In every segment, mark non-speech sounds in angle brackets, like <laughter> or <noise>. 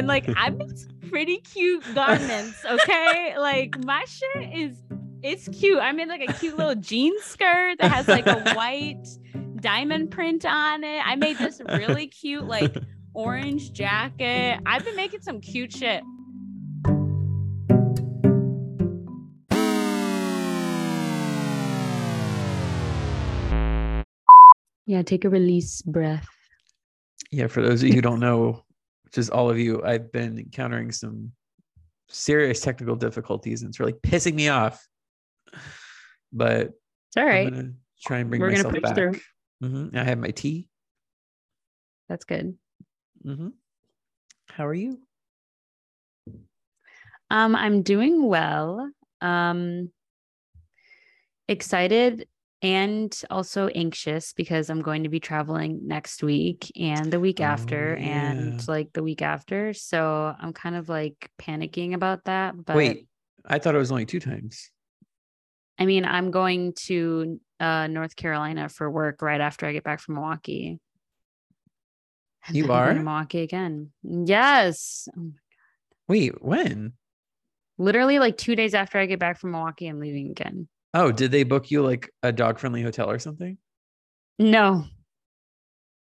And like I made some pretty cute garments, okay? Like my shit is it's cute. I made like a cute little jean skirt that has like a <laughs> white diamond print on it. I made this really cute like orange jacket. I've been making some cute shit. Yeah, take a release breath. Yeah, for those of you who don't know, which is all of you, I've been encountering some serious technical difficulties and it's really pissing me off. But it's all right. I'm gonna try and bring We're gonna myself push back. through. Mhm. I have my tea. That's good. Mm-hmm. How are you? Um, I'm doing well. Um, excited and also anxious because I'm going to be traveling next week and the week Oh, after yeah. and like the week after. So I'm kind of like panicking about that. But Wait, I thought it was only two times. I mean, I'm going to uh, North Carolina for work right after I get back from Milwaukee. And You then I'm going to are? Milwaukee again. Yes. Um, Wait, when? Literally like two days after I get back from Milwaukee, I'm leaving again. Oh, did they book you like a dog friendly hotel or something? No,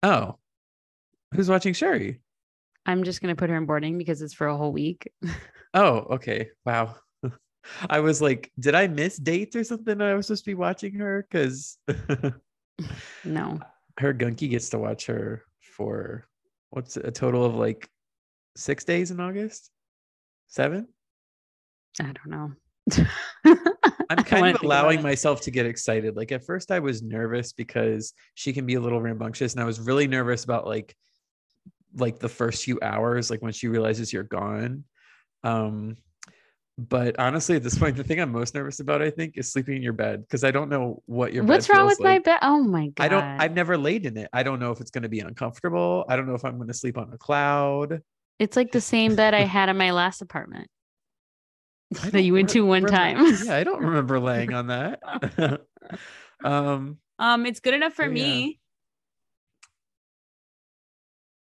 Oh, who's watching Sherry? I'm just gonna put her in boarding because it's for a whole week. <laughs> Oh, okay. Wow. <laughs> I was like, did I miss dates or something? I was supposed to be watching her because <laughs> no, her gunky gets to watch her for what's it, a total of like six days in August? Seven? I don't know. I'm <laughs> kind of allowing myself to get excited. Like at first I was nervous because she can be a little rambunctious and I was really nervous about like like the first few hours like when she realizes you're gone. Um but honestly at this point the thing I'm most nervous about I think is sleeping in your bed because I don't know what your bed What's wrong with my bed? Oh my god! I don't I've never laid in it. I don't know if it's going to be uncomfortable. I don't know if I'm going to sleep on a cloud. It's like the same bed I had in my last apartment that you don't went to one remember- time. yeah, I don't remember laying on that. <laughs> <laughs> um um, it's good enough for Oh, yeah. me.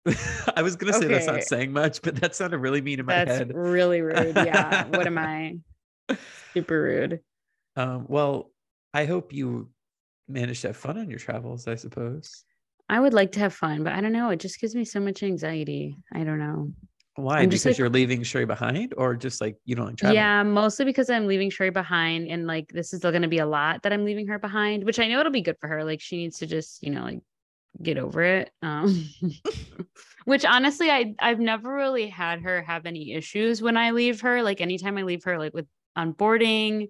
<laughs> I was gonna say that's not saying much, but that sounded really mean in my That's head. really rude. Yeah. what am I? Super rude. Um, well, I hope you managed to have fun on your travels. I suppose. I would like to have fun, but I don't know. It just gives me so much anxiety. I don't know. Why? I'm Because like- you're leaving Sherry behind, or just like you don't like traveling? Yeah, mostly because I'm leaving Sherry behind, and like this is still going to be a lot that I'm leaving her behind, which I know it'll be good for her. Like she needs to just, you know, like get over it. Um, <laughs> which honestly, I I've never really had her have any issues when I leave her. Like anytime I leave her, like with on boarding,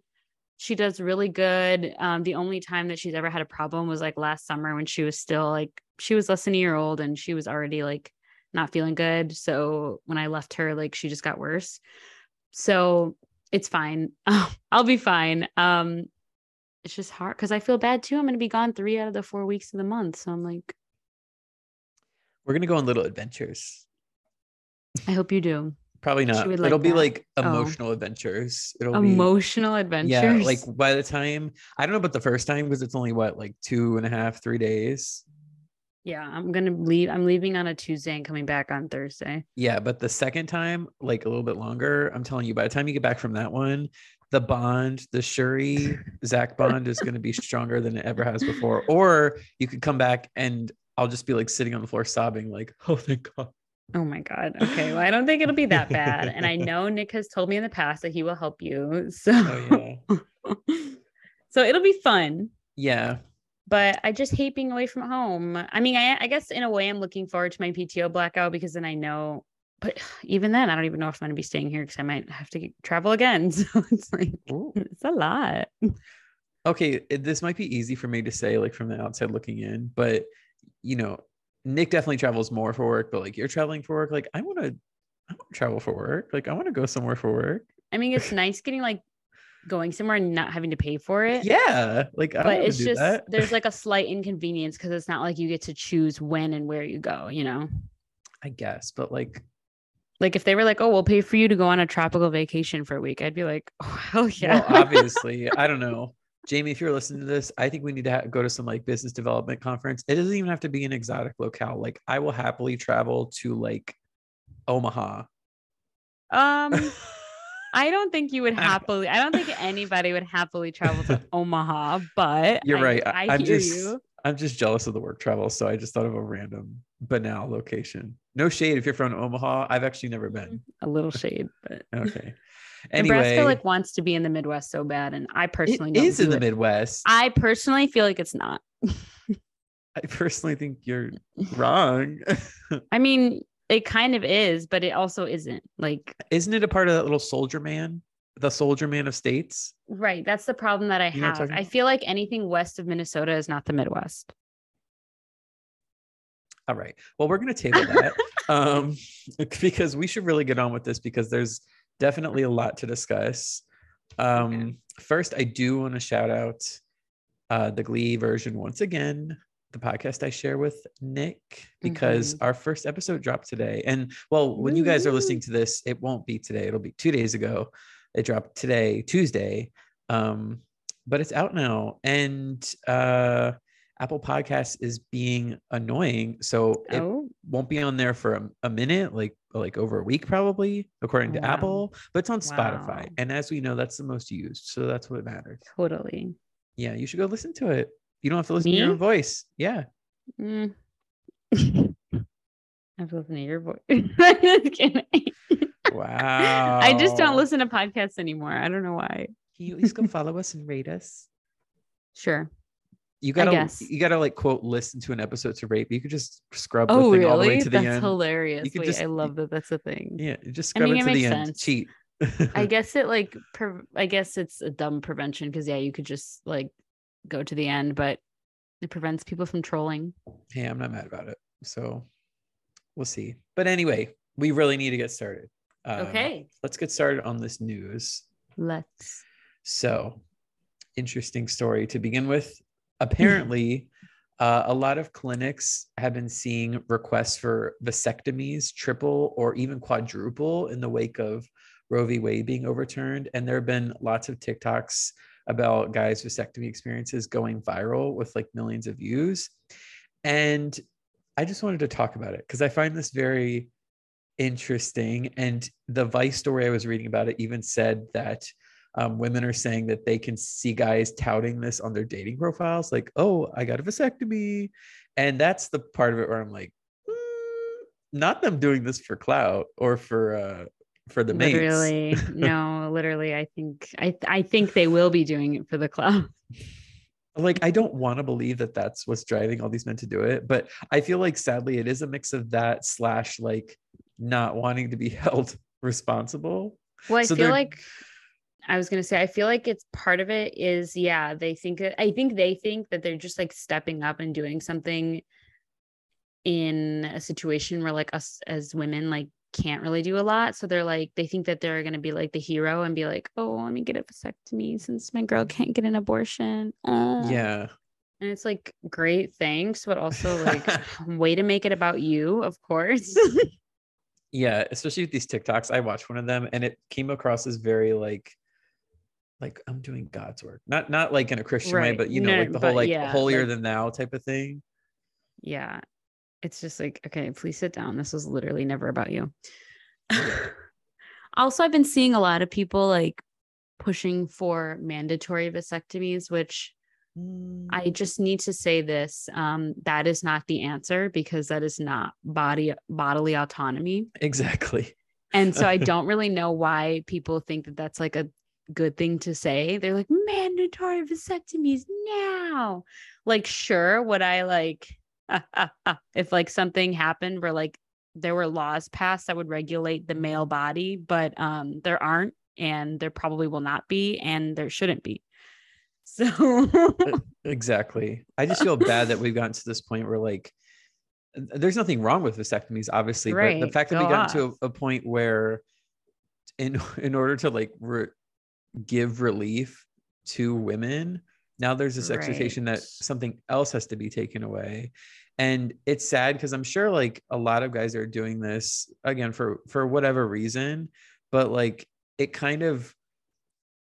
she does really good. Um, the only time that she's ever had a problem was like last summer when she was still like she was less than a year old and she was already like not feeling good. So when I left her, like she just got worse. So it's fine. <laughs> I'll be fine. Um, it's just hard because I feel bad too. I'm gonna be gone three out of the four weeks of the month. So I'm like, We're gonna go on little adventures. I hope you do. Probably not. like It'll be like Oh. emotional adventures. It'll be Emotional adventures. yeah. Like by the time I don't know about the first time because it's only what like two and a half, three days. Yeah, I'm gonna leave. I'm leaving on a Tuesday and coming back on Thursday. Yeah, but the second time, like a little bit longer, I'm telling you, by the time you get back from that one, the bond, the Sherry <laughs> Zach bond is going to be stronger than it ever has before. Or you could come back and I'll just be like sitting on the floor sobbing, like, <laughs> oh, thank God. Oh my god. Okay. Well, I don't think it'll be that bad. And I <laughs> know Nick has told me in the past that he will help you. So Oh, yeah. so it'll be fun. Yeah. But I just hate being away from home. I mean, I, I guess in a way, I'm looking forward to my PTO blackout because then I know. But <sighs> even then, I don't even know if I'm going to be staying here because I might have to travel again. <laughs> So it's like Ooh. it's a lot. Okay. it- this might be easy for me to say, like, from the outside looking in, but, you know, Nick definitely travels more for work, but like you're traveling for work. Like, I want to. I want to travel for work. Like, I want to go somewhere for work. I mean, it's <laughs> nice getting like going somewhere and not having to pay for it. Yeah. Like, I But it's just that. there's like a <laughs> slight inconvenience because it's not like you get to choose when and where you go, you know? I guess, but like, Like if they were like, oh, we'll pay for you to go on a tropical vacation for a week, I'd be like, oh, hell yeah. Well, <laughs> obviously, I don't know. Jamie, if you're listening to this, I think we need to ha- go to some like business development conference. It doesn't even have to be an exotic locale. Like, I will happily travel to like Omaha Um <laughs> I don't think you would happily. I don't think anybody would happily travel to <laughs> Omaha, but you're I, right. I, am hear just, you. I'm just jealous of the work travel, so I just thought of a random banal location. No shade if you're from Omaha. I've actually never been. Mm-hmm. A little shade, but <laughs> okay. <laughs> Anyway, Nebraska like wants to be in the Midwest so bad, and I personally it is in the it. Midwest. I personally feel like it's not. I personally think you're wrong. I mean, it kind of is, but it also isn't. Like, Isn't it a part of that little soldier man? The soldier man of states? right? That's the problem that I You know what I'm have. I feel like anything west of Minnesota is not the Midwest. All right. Well, we're going to table that <laughs> um, <laughs> because we should really get on with this because there's definitely a lot to discuss. Um, Okay. First, I do want to shout out uh, the Glee version once again, the podcast I share with Nick, because our first episode dropped today. And well, when you guys are listening to this, it won't be today. It'll be two days ago. It dropped today, Tuesday. Um, but it's out now. And uh, Apple Podcasts is being annoying. So it oh, won't be on there for a, a minute, like like over a week probably, according to Wow. Apple. But it's on Spotify, and as we know, that's the most used, so that's what matters. totally. Yeah, you should go listen to it. You don't have to listen to your own voice. Yeah, Mm. <laughs> I have to listen to your voice. <laughs> Wow. <laughs> I just don't listen to podcasts anymore. I don't know why. Can you at least go follow us and rate us? Sure. You gotta, you gotta like quote listen to an episode to rate. But you could just scrub Oh, the thing all the way really? to the That's end. hilarious. You could Wait, just- I love that. That's a thing. Yeah, just I mean, it it to the makes end. sense. Cheat. I guess it like, per- I guess it's a dumb prevention because yeah, you could just like go to the end, but it prevents people from trolling. hey, I'm not mad about it. So we'll see. But anyway, we really need to get started. Um, okay, let's get started on this news. let's. So, interesting story to begin with. Apparently, <laughs> uh, a lot of clinics have been seeing requests for vasectomies, triple or even quadruple, in the wake of Roe v. Wade being overturned. And there have been lots of TikToks about guys' vasectomy experiences going viral with like millions of views. And I just wanted to talk about it because I find this very interesting. And the Vice story I was reading about it even said that um, women are saying that they can see guys touting this on their dating profiles, like, "Oh, I got a vasectomy," and that's the part of it where I'm like, "Mm, not them doing this for clout or for uh, for the mates. literally, <laughs> no, literally. I think I I think they will be doing it for the club. <laughs> like I don't want to believe that that's what's driving all these men to do it, but I feel like sadly it is a mix of that slash like not wanting to be <laughs> held responsible. Well, I So feel like I was gonna say I feel like it's part of it is yeah they think that I think they think that they're just like stepping up and doing something in a situation where like us as women like can't really do a lot so they're like they think that they're gonna be like the hero and be like oh let me get a vasectomy since my girl can't get an abortion uh. Yeah. and it's like great thanks but also like <laughs> way to make it about you of course <laughs> Yeah, especially with these TikToks. I watched one of them and it came across as very like like I'm doing God's work. Not not like in a Christian way, but you know, No, like the whole like yeah, holier like- than thou type of thing. yeah it's just like okay please sit down. This was literally never about you. <laughs> Also i've been seeing a lot of people like pushing for mandatory vasectomies which i just need to say this um that is not the answer because that is not body bodily autonomy. Exactly. and so i <laughs> don't really know why people think that that's like a good thing to say. They're like mandatory vasectomies now. Like sure would i like <laughs> if like something happened where like there were laws passed that would regulate the male body but um there aren't and there probably will not be and there shouldn't be <laughs> so Exactly. I just feel bad that we've gotten to this point where like there's nothing wrong with vasectomies, obviously, but the fact that go we got to a, a point where in in order to like re- give relief to women, now there's this expectation that something else has to be taken away. And it's sad because I'm sure like a lot of guys are doing this again for for whatever reason, but like it kind of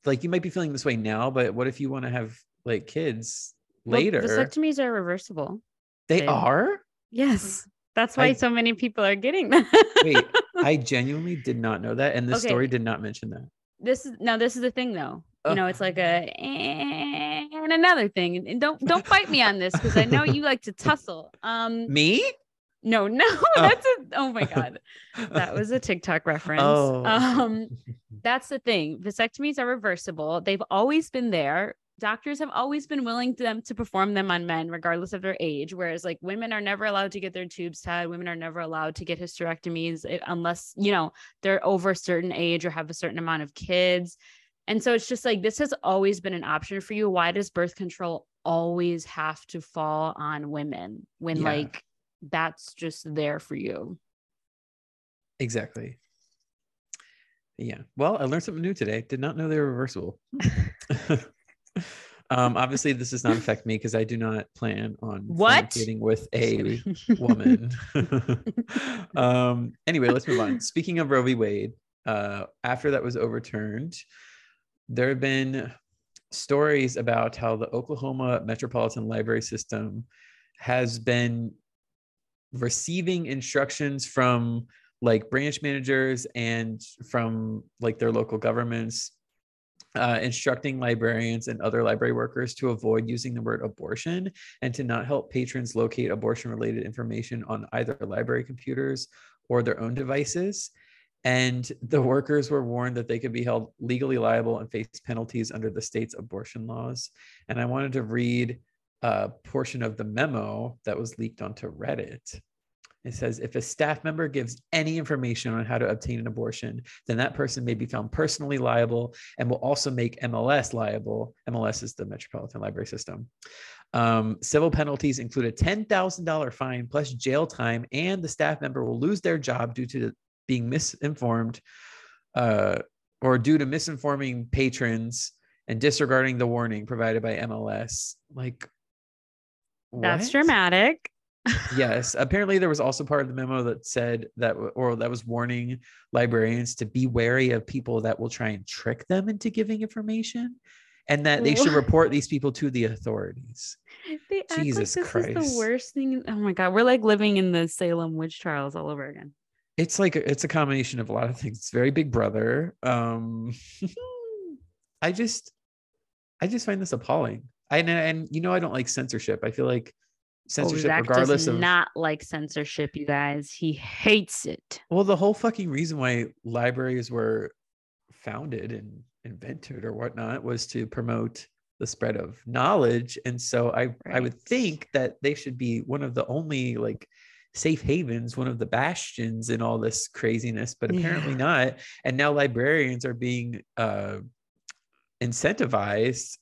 like you might be feeling this way now, but what if you want to have like kids Well, later? vasectomies are reversible they they- are? yes that's why I- so many people are getting them Wait, I <laughs> genuinely did not know that, and the okay. story did not mention that. This is now. This is the thing, though. You know, it's like a and another thing, and don't don't fight me on this because I know you like to <laughs> tussle. Um, me? No, no, oh. <laughs> that's a oh my god. That was a TikTok reference. Oh. Um <laughs> that's the thing. Vasectomies are reversible. They've always been there. Doctors have always been willing to them to perform them on men regardless of their age whereas like women are never allowed to get their tubes tied. Women are never allowed to get hysterectomies eh, unless, you know, they're over a certain age or have a certain amount of kids. And so it's just like this has always been an option for you. Why does birth control always have to fall on women when yeah. like that's just there for you. Exactly. Yeah. Well, I learned something new today. Did not know they were reversible. <laughs> <laughs> um, obviously, this does not affect me because I do not plan on what with a woman. <laughs> um, anyway, let's move on. Speaking of Roe v. Wade, uh, after that was overturned, there have been stories about how the Oklahoma Metropolitan Library System has been receiving instructions from like branch managers and from like their local governments uh, instructing librarians and other library workers to avoid using the word abortion and to not help patrons locate abortion related information on either library computers or their own devices. And the workers were warned that they could be held legally liable and face penalties under the state's abortion laws. And I wanted to read a portion of the memo that was leaked onto Reddit. It says if a staff member gives any information on how to obtain an abortion, then that person may be found personally liable and will also make MLS liable. MLS is the Metropolitan Library System. Um, civil penalties include a $10,000 fine plus jail time, and the staff member will lose their job due to being misinformed uh, or due to misinforming patrons and disregarding the warning provided by MLS. Like, that's dramatic. yes. <laughs> Apparently, there was also part of the memo that said that, or that was warning librarians to be wary of people that will try and trick them into giving information and that they should report these people to the authorities. They Jesus like Christ. Is the worst thing. Oh my God. We're like living in the Salem witch trials all over again. It's like, it's a combination of a lot of things. It's very big brother. Um, <laughs> I just, I just find this appalling. I, and, and you know, I don't like censorship. I feel like censorship oh, regardless of not like censorship you guys he hates it well the whole fucking reason why libraries were founded and invented or whatnot was to promote the spread of knowledge and so i right. i would think that they should be one of the only like safe havens one of the bastions in all this craziness but apparently yeah. not and now librarians are being uh incentivized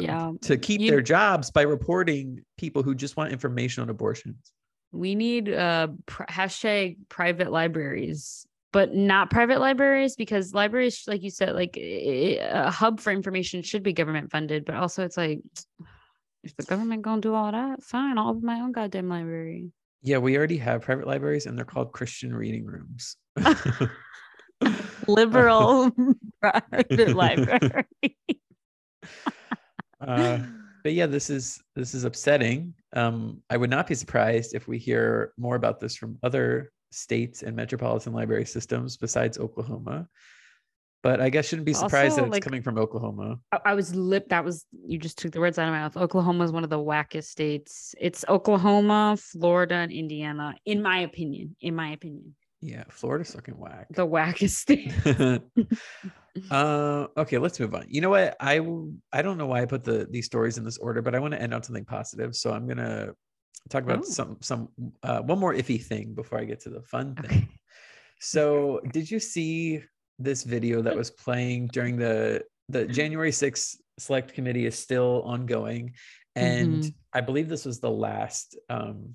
yeah. to keep you, their jobs by reporting people who just want information on abortions. We need uh pr- hashtag private libraries, but not private libraries because libraries, like you said, like a hub for information should be government funded, but also it's like if the government gonna do all that, fine, I'll open my own goddamn library. Yeah, we already have private libraries and they're called Christian reading rooms. <laughs> Liberal <laughs> private library. <laughs> Uh, but yeah, this is this is upsetting. Um, I would not be surprised if we hear more about this from other states and metropolitan library systems besides Oklahoma. But I guess shouldn't be surprised also, that it's like, coming from Oklahoma. I was lip. That was you just took the words out of my mouth. Oklahoma is one of the wackest states. It's Oklahoma, Florida, and Indiana, in my opinion. In my opinion. Yeah, Florida's fucking whack. The wackest state. <laughs> <laughs> uh, okay, let's move on. You know what? I I don't know why I put the these stories in this order, but I want to end on something positive. So I'm gonna talk about oh. some some uh, one more iffy thing before I get to the fun thing. Okay. So, did you see this video that was playing during the the January 6th select committee is still ongoing, and mm-hmm. I believe this was the last um,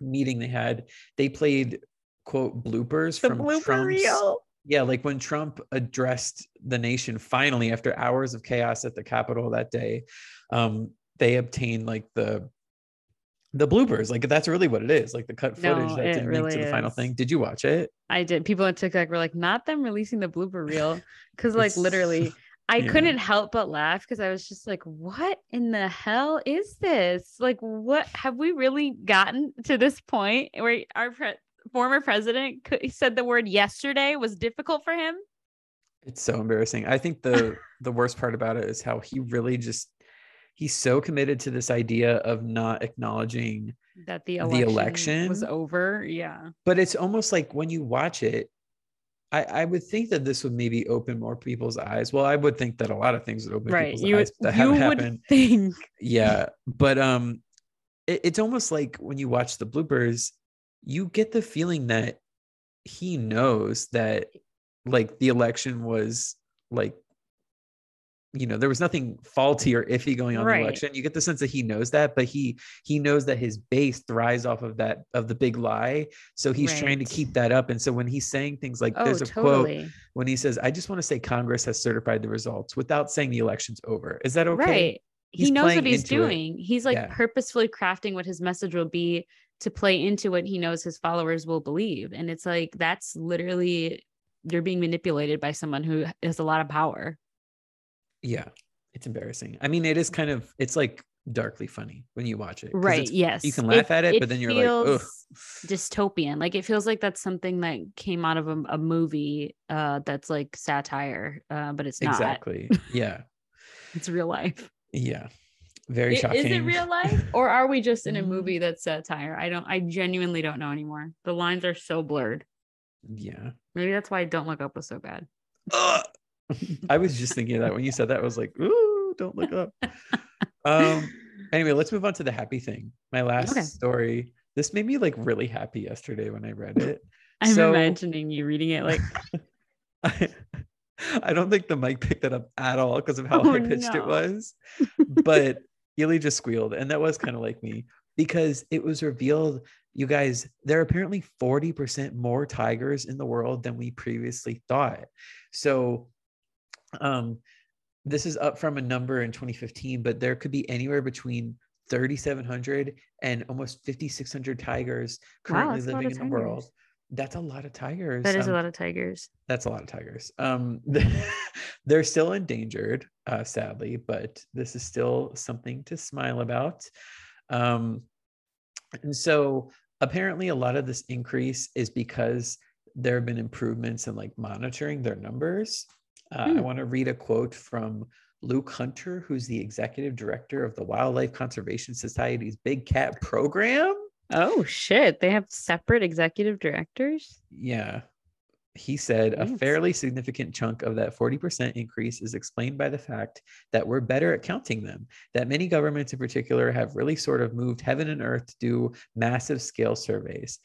meeting they had. They played quote bloopers the from blooper Trump's, reel. Yeah, like when Trump addressed the nation finally after hours of chaos at the Capitol that day, um, they obtained like the the bloopers. Like that's really what it is. Like the cut footage no, that didn't really make to the final thing. Did you watch it? I did. People on TikTok were like, not them releasing the blooper reel. <laughs> Cause like literally <laughs> I yeah. couldn't help but laugh because I was just like, what in the hell is this? Like, what have we really gotten to this point where our pre- former president said the word yesterday was difficult for him. It's so embarrassing. I think the <laughs> the worst part about it is how he really just he's so committed to this idea of not acknowledging that the election, the election was over. Yeah. But it's almost like when you watch it, I, I would think that this would maybe open more people's eyes. Well, I would think that a lot of things would open right. people's you, eyes that you would happened. Think. Yeah. But um it, it's almost like when you watch the bloopers, you get the feeling that he knows that like the election was like you know there was nothing faulty or iffy going on right. the election you get the sense that he knows that but he he knows that his base thrives off of that of the big lie so he's right. trying to keep that up and so when he's saying things like oh, there's a totally. quote when he says i just want to say congress has certified the results without saying the election's over is that okay right he's he knows what he's doing it. he's like yeah. purposefully crafting what his message will be to play into what he knows his followers will believe and it's like that's literally you're being manipulated by someone who has a lot of power yeah it's embarrassing. I mean it is kind of it's like darkly funny when you watch it right yes. you can laugh it, at it, it but then you're like Ugh. dystopian. Like it feels like that's something that came out of a, a movie uh that's like satire uh but it's not. Exactly. Yeah. <laughs> It's real life. Yeah. Very it, shocking is it real life <laughs> or are we just in a movie that's satire? I don't i genuinely don't know anymore. The lines are so blurred. Yeah. Maybe that's why I don't look up was so bad I was just thinking that when you said that, I was like, ooh, don't look up. um, anyway, let's move on to the happy thing. My last okay. story. This made me like really happy yesterday when I read it. <laughs> I'm so, imagining you reading it like <laughs> I, I don't think the mic picked that up at all because of how <laughs> oh, high pitched no. it was. But Ely just squealed, and that was kind of like me because it was revealed, you guys, there are apparently 40% more tigers in the world than we previously thought. So um, this is up from a number in 2015, but there could be anywhere between 3,700 and almost 5,600 tigers currently wow, living in the world. That's a lot of tigers. That is um, a lot of tigers. That's a lot of tigers. Um, <laughs> they're still endangered, uh, sadly, but this is still something to smile about. Um, and so apparently, a lot of this increase is because there have been improvements in like monitoring their numbers. Uh, I hmm. want to read a quote from Luke Hunter, who's the executive director of the Wildlife Conservation Society's Big Cat program. Oh, shit. They have separate executive directors? Yeah. He said Thanks. a fairly significant chunk of that 40% increase is explained by the fact that we're better at counting them, that many governments in particular have really sort of moved heaven and earth to do massive scale surveys.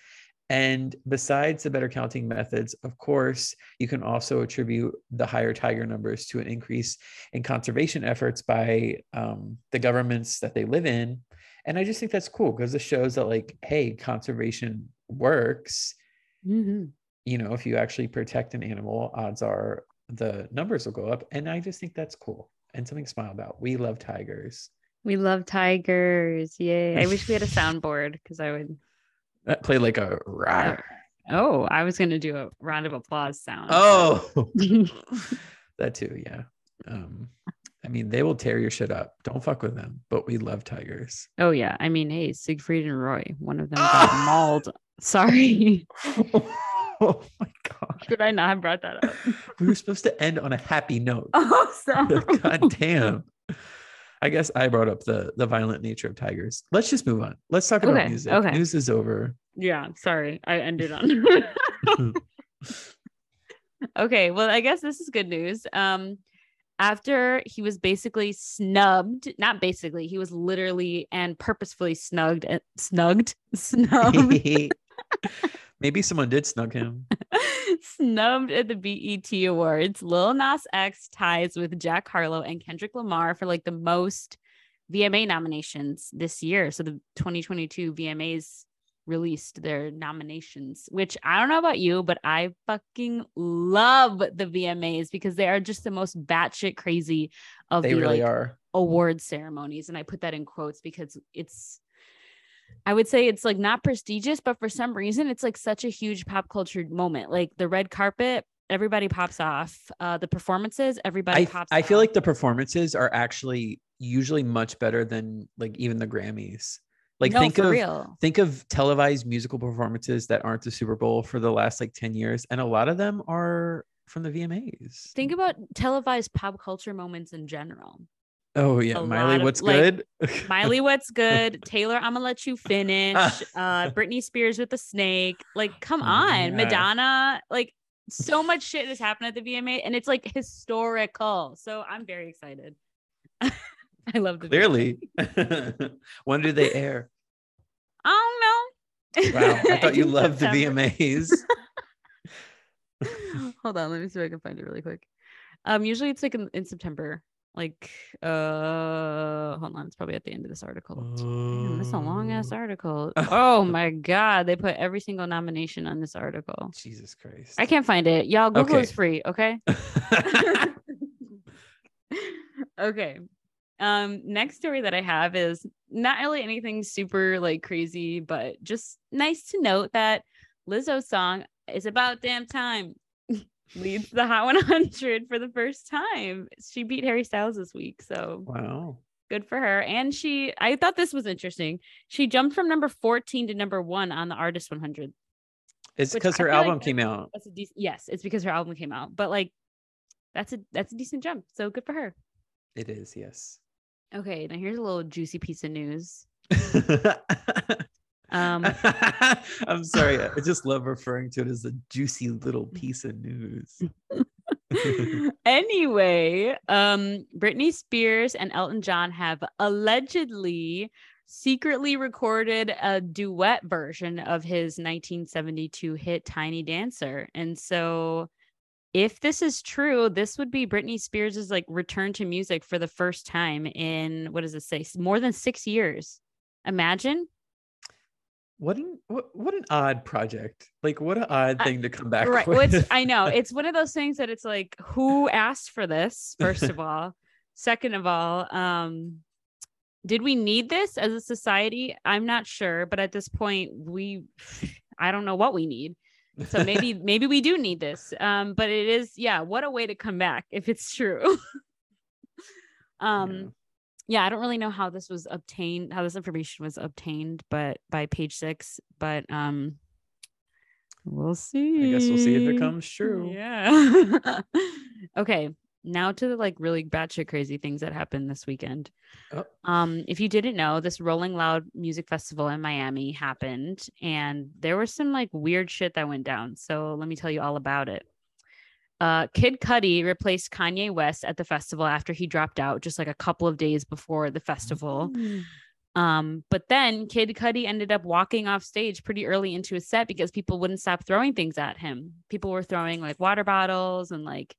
And besides the better counting methods, of course, you can also attribute the higher tiger numbers to an increase in conservation efforts by um, the governments that they live in. And I just think that's cool because it shows that, like, hey, conservation works. Mm-hmm. You know, if you actually protect an animal, odds are the numbers will go up. And I just think that's cool and something to smile about. We love tigers. We love tigers. Yay. I wish we had a <laughs> soundboard because I would that played like a rah. Oh, I was gonna do a round of applause sound. Oh, <laughs> that too, yeah. Um, I mean, they will tear your shit up. Don't fuck with them. But we love tigers. Oh yeah. I mean, hey, Siegfried and Roy, one of them <laughs> got mauled. Sorry. oh my god. Should I not have brought that up? we were supposed to end on a happy note. <laughs> Oh, sorry. god damn. I guess I brought up the the violent nature of tigers. Let's just move on. Let's talk about okay, music. Okay. News is over. Yeah, sorry. I ended on. <laughs> <laughs> okay, well, I guess this is good news. Um after he was basically snubbed, not basically, he was literally and purposefully snugged and snugged, <laughs> snubbed. Maybe someone did snug him. Snubbed at the BET Awards. Lil Nas X ties with Jack Harlow and Kendrick Lamar for like the most VMA nominations this year. So the 2022 VMAs released their nominations, which I don't know about you, but I fucking love the VMAs because they are just the most batshit crazy of they the really like, are. award ceremonies. And I put that in quotes because it's I would say it's like not prestigious, but for some reason, it's like such a huge pop culture moment. Like the red carpet, everybody pops off. Uh, the performances, everybody I, pops. I off. feel like the performances are actually usually much better than like even the Grammys. Like No, think of real. think of televised musical performances that aren't the Super Bowl for the last like 10 years. And a lot of them are from the VMAs. Think about televised pop culture moments in general. Oh yeah. a Miley, of, what's like, good? <laughs> Miley, what's good? Taylor, I'm gonna let you finish. <laughs> Uh, Britney Spears with the snake. Like, come Oh, on. Madonna. Like, so much shit has happened at the VMA, and it's like historical. So I'm very excited. <laughs> I love the. Clearly. when do they air? I don't know. Wow. I thought you loved the VMAs. Hold on, let me see if I can find it really quick. Um, usually it's like in, in September. Like, uh, hold on, it's probably at the end of this article. Damn, that's a long ass Oh. article. <laughs> Oh my god, they put every single nomination on this article. Jesus Christ. I can't find it. Y'all, Google is free. Okay. <laughs> <laughs> okay. Um, next story that I have is not really anything super like crazy, but just nice to note that Lizzo's song is about damn time leads the Hot 100 for the first time. She beat Harry Styles this week, so wow. good for her. And she, I thought this was interesting. She jumped from number 14 to number one on the Artist 100. It's because her feel like album came out. That's a decent. Yes, it's because her album came out, but like, that's a that's a decent jump. So good for her. It is, yes. Okay, now here's a little juicy piece of news. <laughs> Um, <laughs> I'm sorry. I just love referring to it as a juicy little piece of news. <laughs> anyway, um, Britney Spears and Elton John have allegedly secretly recorded a duet version of his 1972 hit Tiny Dancer. And so if this is true, this would be Britney Spears' like return to music for the first time in what does it say? More than 6 years. Imagine. What an what, what an odd project. Like what an odd thing to come back right <laughs> with. well, it's, i know it's one of those things that it's like who asked for this first of <laughs> all second of all um did we need this as a society i'm not sure but at this point we i don't know what we need so maybe <laughs> maybe we do need this um but it is yeah what a way to come back if it's true um Yeah. Yeah i don't really know how this was obtained how this information was obtained but by page six but um we'll see I guess we'll see if it comes true. yeah <laughs> okay now to the like really batshit crazy things that happened this weekend Oh. um if you didn't know this rolling loud music festival in miami happened and there was some like weird shit that went down so let me tell you all about it uh, Kid Cudi replaced Kanye West at the festival after he dropped out just like a couple of days before the festival. Um, but then Kid Cudi ended up walking off stage pretty early into his set because people wouldn't stop throwing things at him. People were throwing like water bottles and like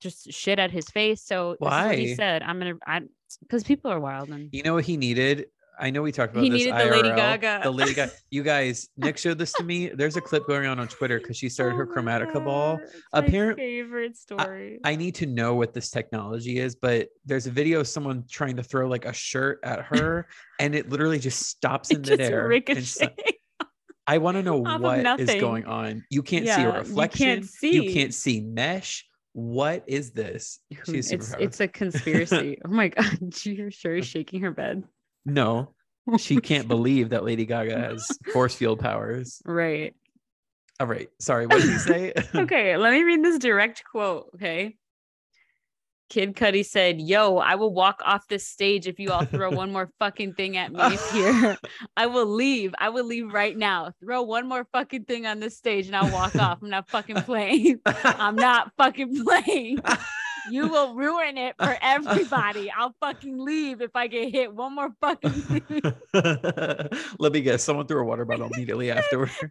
just shit at his face. So this is what he said, "I'm gonna," I because people are wild and You know what he needed? I know we talked about He this. needed the Lady IRL, Gaga. The Lady Gaga. <laughs> You guys, Nick showed this to me. There's a clip going on on Twitter because she started her Oh my Chromatica ball. God, it's my favorite story. I need to know what this technology is, but there's a video of someone trying to throw like a shirt at her, <laughs> and it literally just stops in midair. ricochet. <laughs> I want to know what is going on. You can't see Yeah, a you can't reflection. You can't see mesh. What is this? She's super it's it's a conspiracy. oh my god, you hear Sherry shaking her bed? No, she can't <laughs> believe that Lady Gaga has force field powers. Right. All right. Sorry. What did you say? <laughs> Okay, let me read this direct quote. Okay. Kid Cudi said, Yo, I will walk off this stage if you all throw one more <laughs> fucking thing at me here. I will leave. I will leave right now. Throw one more fucking thing on this stage and I'll walk off. I'm not fucking playing. I'm not fucking playing. You will ruin it for everybody. I'll fucking leave if I get hit one more fucking thing. <laughs> Let me guess. Someone threw a water bottle immediately afterward. <laughs>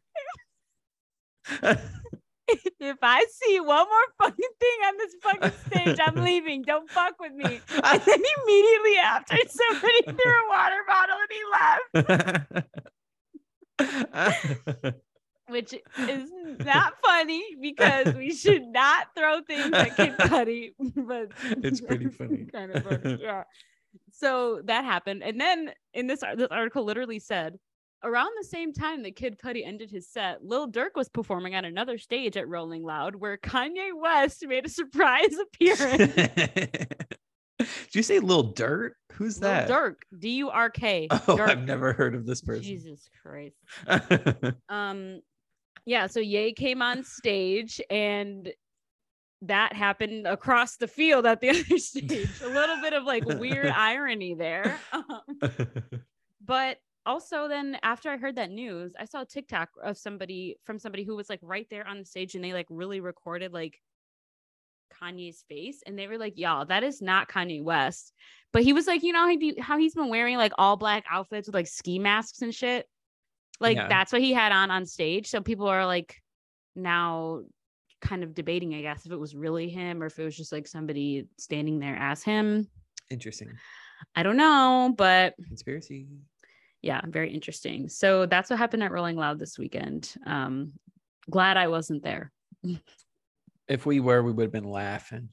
if I see one more fucking thing on this fucking stage, I'm leaving. Don't fuck with me. And then immediately after, <laughs> somebody threw a water bottle and he left, which is <laughs> not funny because we should not throw things at Kid <laughs> Cudi. But It's pretty <laughs> funny. kind of funny. Yeah. So that happened, and then in this this article literally said. Around the same time that Kid Cudi ended his set, Lil Durk was performing on another stage at Rolling Loud, where Kanye West made a surprise appearance. Did you say Lil Durk? Who's Lil that? Durk. D U R K. Oh, I've never heard of this person. Jesus Christ. um, yeah. So Ye came on stage, and that happened across the field at the <laughs> other stage. A little bit of like weird <laughs> irony there. <laughs> Um, but also then after I heard that news, I saw a TikTok of somebody from somebody who was like right there on the stage and they like really recorded like Kanye's face and they were like, y'all, that is not Kanye West. But he was like, you know, how he's been wearing like all black outfits with like ski masks and shit. Like yeah. that's what he had on on stage. So people are like now kind of debating, I guess, if it was really him or if it was just like somebody standing there as him. Interesting. I don't know, but conspiracy. Yeah, very interesting. So that's what happened at Rolling Loud this weekend. Um, glad I wasn't there. <laughs> if we were, we would have been laughing.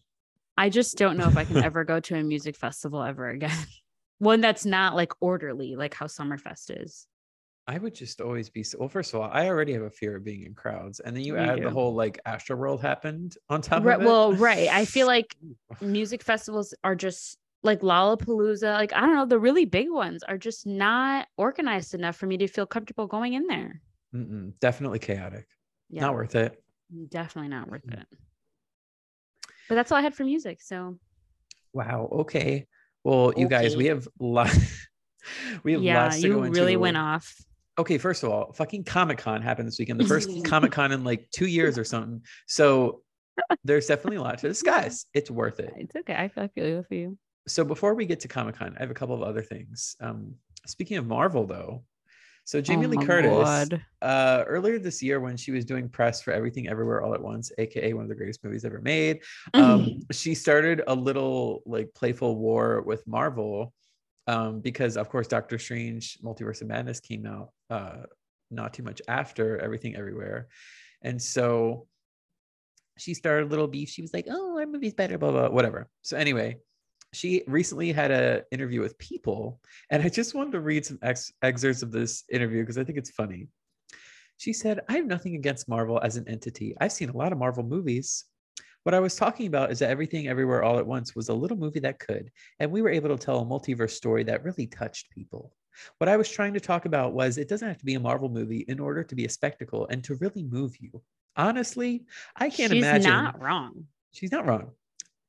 I just don't know if I can <laughs> ever go to a music festival ever again. <laughs> One that's not like orderly, like how Summerfest is. I would just always be so. Well, first of all, I already have a fear of being in crowds, and then you add the whole like Astro World happened on top right, of it. Well, right. I feel <laughs> like music festivals are just like Lollapalooza. Like I don't know, the really big ones are just not organized enough for me to feel comfortable going in there. Mm-mm, definitely chaotic. Yeah. Not worth it. Definitely not worth it. But that's all I had for music. So. Wow. Okay. Well, okay. you guys, we have lot. <laughs> we have yeah, lots to you go into. really went off. Okay, first of all, fucking Comic Con happened this weekend. The first <laughs> Comic Con in like two years or something. So there's definitely a lot to discuss. It's worth it. It's okay. I feel you for you. So before we get to Comic Con, I have a couple of other things. Um, speaking of Marvel, though, so Jamie oh Lee Curtis, uh, earlier this year when she was doing press for Everything Everywhere All at Once, aka one of the greatest movies ever made, um, mm-hmm. she started a little like playful war with Marvel um, because, of course, Doctor Strange: Multiverse of Madness came out uh, not too much after Everything Everywhere, and so she started a little beef. She was like, "Oh, our movie's better," blah blah, whatever. So anyway, she recently had an interview with People, and I just wanted to read some ex- excerpts of this interview because I think it's funny. She said, I have nothing against Marvel as an entity. I've seen a lot of Marvel movies. What I was talking about is that Everything Everywhere All at Once was a little movie that could, and we were able to tell a multiverse story that really touched people. What I was trying to talk about was it doesn't have to be a Marvel movie in order to be a spectacle and to really move you. Honestly, I can't She's imagine. She's not wrong. She's not wrong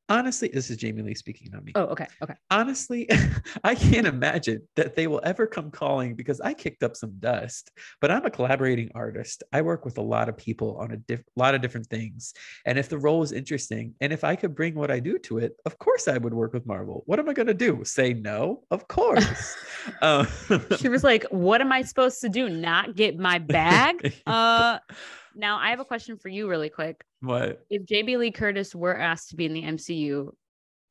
honestly, this is Jamie Lee speaking, not me. Oh, okay. Okay. Honestly, <laughs> I can't imagine that they will ever come calling because I kicked up some dust, but I'm a collaborating artist. I work with a lot of people on a diff- lot of different things. And if the role is interesting and if I could bring what I do to it, of course I would work with Marvel. What am I going to do? Say no? Of course. uh, <laughs> she was like, What am I supposed to do? Not get my bag? <laughs> Uh, now, I have a question for you, really quick. What? If Jamie Lee Curtis were asked to be in the MCU,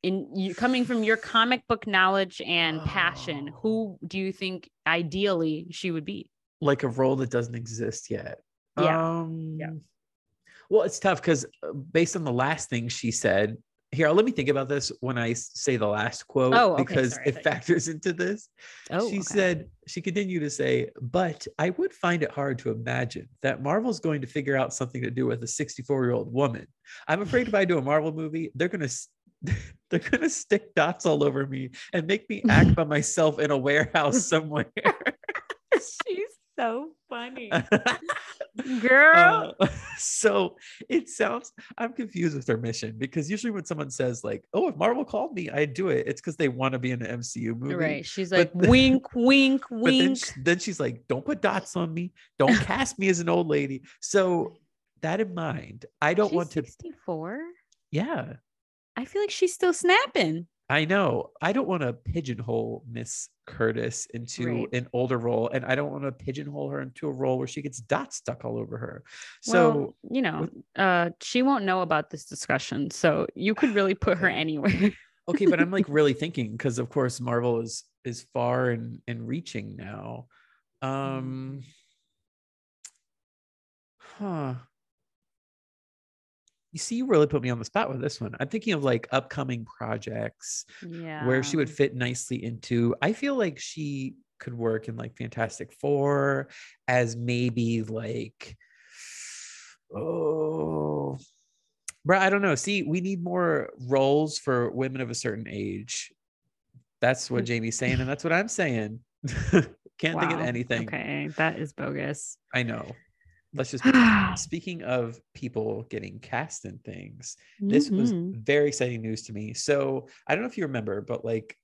in you coming from your comic book knowledge and oh. passion, who <sighs> do you think ideally she would be? Like a role that doesn't exist yet. Yeah. Um, yeah. Well, it's tough because uh, based on the last thing she said, here let me think about this when i say the last quote oh, okay, because sorry, it factors into this. Oh, she okay. said she continued to say but i would find it hard to imagine that marvel's going to figure out something to do with a 64 year old woman. I'm afraid if i do a marvel movie they're going <laughs> to they're going to stick dots all over me and make me act <laughs> by myself in a warehouse somewhere. <laughs> She's so funny <laughs> girl. Uh, <laughs> so it sounds, I'm confused with their mission because usually when someone says, like, oh, if Marvel called me, I'd do it, it's because they want to be in an MCU movie. Right. She's like, <laughs> but, wink, wink, wink. Then, then she's like, don't put dots on me. Don't cast me as an old lady. So that in mind, I don't she's want to. 64? Yeah. I feel like she's still snapping. I know. I don't want to pigeonhole Miss Curtis into right. an older role, and I don't want to pigeonhole her into a role where she gets dots stuck all over her. So well, you know, uh, she won't know about this discussion, so you could really put her anywhere. okay, but I'm like <laughs> really thinking because, of course, Marvel is is far and and reaching now. Um, huh you see, you really put me on the spot with this one. I'm thinking of like upcoming projects yeah. where she would fit nicely into. I feel like she could work in like Fantastic Four as maybe like, oh, Bro, I don't know. See, we need more roles for women of a certain age. That's what mm. Jamie's saying, and that's what I'm saying. <laughs> Can't wow. think of anything. Okay, that is bogus. I know. Let's just <sighs> speaking of people getting cast in things. This mm-hmm. was very exciting news to me. So I don't know if you remember, but like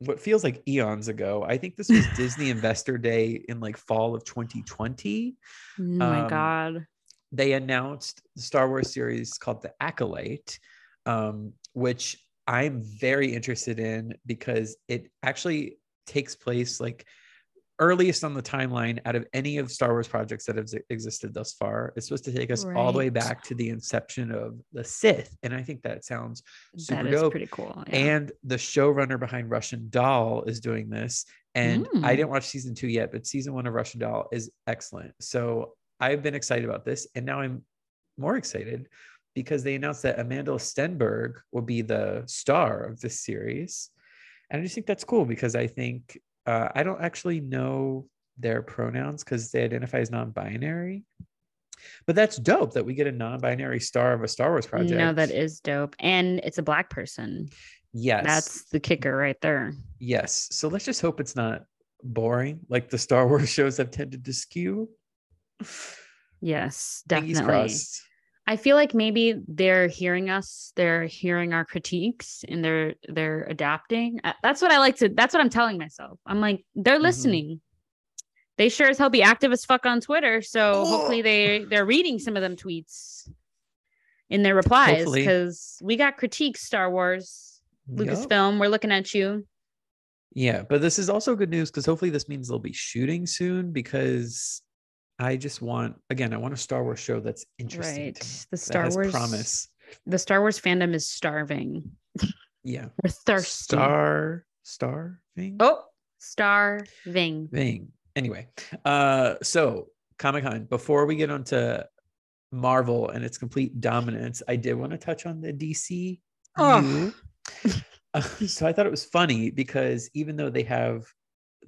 what feels like eons ago. I think this was <laughs> Disney Investor Day in like fall of 2020. Oh my um, god. They announced the Star Wars series called The Acolyte, um, which I'm very interested in because it actually takes place like earliest on the timeline out of any of Star Wars projects that have existed thus far. It's supposed to take us right. all the way back to the inception of the Sith, and I think that sounds super that dope. Pretty cool. Yeah. And the showrunner behind Russian Doll is doing this, and mm. I didn't watch season two yet, but season one of Russian Doll is excellent. So I've been excited about this, and now I'm more excited because they announced that Amandla Stenberg will be the star of this series. And I just think that's cool because I think uh, I don't actually know their pronouns because they identify as non-binary. But that's dope that we get a non-binary star of a Star Wars project. No, that is dope, and it's a black person. Yes, that's the kicker right there. Yes, so let's just hope it's not boring like the Star Wars <laughs> shows have tended to skew. Yes, definitely. I feel like maybe they're hearing us, they're hearing our critiques and they're they're adapting. Uh, that's what I like to that's what I'm telling myself. I'm like they're mm-hmm. listening. Mm-hmm. They sure as hell be active as fuck on Twitter, so oh. hopefully they they're reading some of them tweets in their replies cuz we got critiques Star Wars Lucasfilm, yep. we're looking at you. Yeah, but this is also good news because hopefully this means they'll be shooting soon because I just want again, I want a Star Wars show that's interesting. Right. The Star Wars promise. The Star Wars fandom is starving. Yeah. <laughs> We're thirsty. Star starving. Oh, starving. Ving. Anyway, uh, so Comic Con. Before we get on to Marvel and its complete dominance, I did want to touch on the DC. Oh. <laughs> Uh, so I thought it was funny because even though they have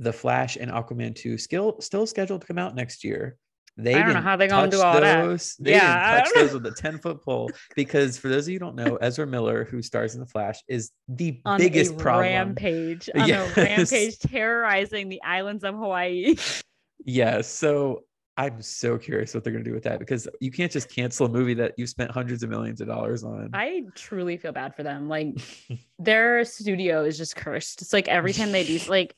the Flash and Aquaman 2 still still scheduled to come out next year. They I don't know how they're gonna do all those. that. They yeah, didn't touch those with a 10 foot pole <laughs> because for those of you who don't know, Ezra Miller, who stars in the Flash, is the on biggest problem. Rampage. On yes. a rampage terrorizing the islands of Hawaii. <laughs> yeah. So I'm so curious what they're gonna do with that because you can't just cancel a movie that you spent hundreds of millions of dollars on. I truly feel bad for them. Like <laughs> their studio is just cursed. It's like every time they do like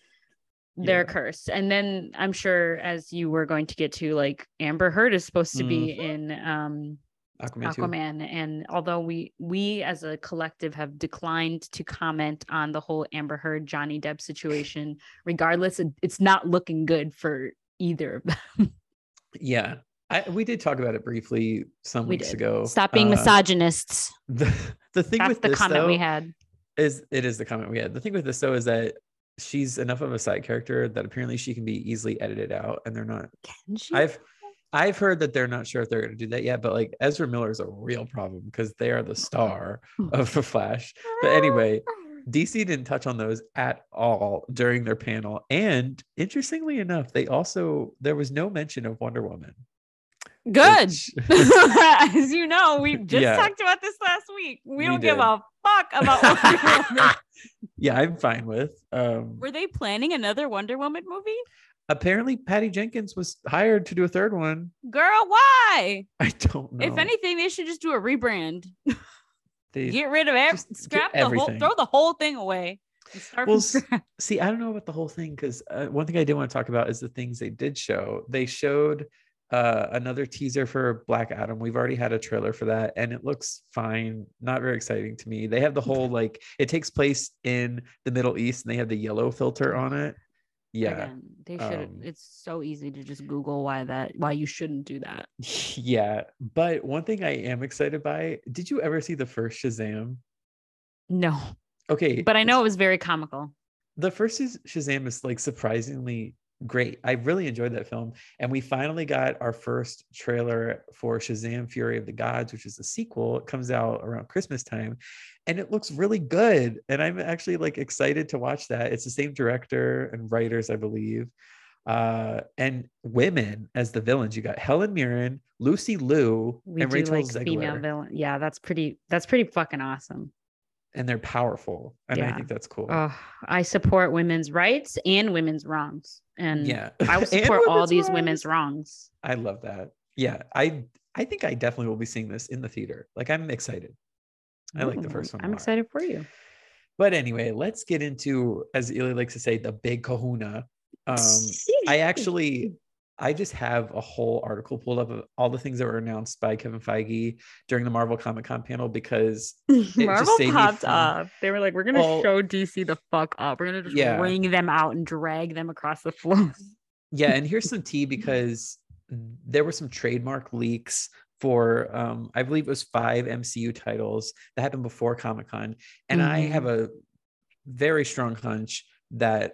they're yeah. cursed and then i'm sure as you were going to get to like amber heard is supposed to be mm-hmm. in um aquaman, aquaman and although we we as a collective have declined to comment on the whole amber heard johnny depp situation regardless it's not looking good for either of them <laughs> yeah I, we did talk about it briefly some we weeks did. ago. Stop being uh, misogynists. <laughs> The, the thing That's with the this, comment though, we had is it is the comment we had. The thing with this though is that she's enough of a side character that apparently she can be easily edited out and they're not can she? I've i've heard that they're not sure if they're going to do that yet but like ezra miller is a real problem because they are the star hmm. of the flash. But anyway dc didn't touch on those at all during their panel and interestingly enough they also there was no mention of wonder woman Good. <laughs> <laughs> As you know, we just yeah. talked about this last week. We, we don't did. give a fuck about Wonder <laughs> Woman. yeah, I'm fine with. Um, Were they planning another Wonder Woman movie? Apparently, Patty Jenkins was hired to do a third one. Girl, why? I don't know. If anything, they should just do a rebrand. They get rid of everything. Scrap the whole, throw the whole thing away. Well, see, I don't know about the whole thing because uh, one thing I did want to talk about is the things they did show. They showed uh, another teaser for Black Adam. We've already had a trailer for that, and it looks fine. Not very exciting to me. They have the whole like it takes place in the Middle East, and they have the yellow filter on it. Yeah, Again, they should. Um, it's so easy to just Google why that why you shouldn't do that. <laughs> Yeah, but one thing I am excited by. Did you ever see the first Shazam? No. Okay, but I know it was very comical. The first Shazam is like surprisingly great. I really enjoyed that film. And we finally got our first trailer for Shazam Fury of the Gods, which is the sequel. It comes out around Christmas time and it looks really good. And I'm actually like excited to watch that. It's the same director and writers, I believe. Uh, and women as the villains. You got Helen Mirren, Lucy Liu, We and do Rachel like Zegler. female villain. Yeah, that's pretty. That's pretty fucking awesome. and they're powerful. And I think that's cool. Oh, I support women's rights and women's wrongs, and yeah. I will <laughs> support all these women's wrongs. I love that. Yeah. I I think I definitely will be seeing this in the theater. Like I'm excited. I like the first one I'm excited for you. But anyway, let's get into, as Eli likes to say, the big kahuna. Um, I <laughs> actually, I just have a whole article pulled up of all the things that were announced by Kevin Feige during the Marvel Comic Con panel because <laughs> Marvel popped from- up. They were like, "We're gonna Well- show DC the fuck up. We're gonna just Yeah. ring them out and drag them across the floor." <laughs> yeah, and here's some tea because there were some trademark leaks for um I believe it was five MCU titles that happened before Comic Con, and I Mhm. have a very strong hunch that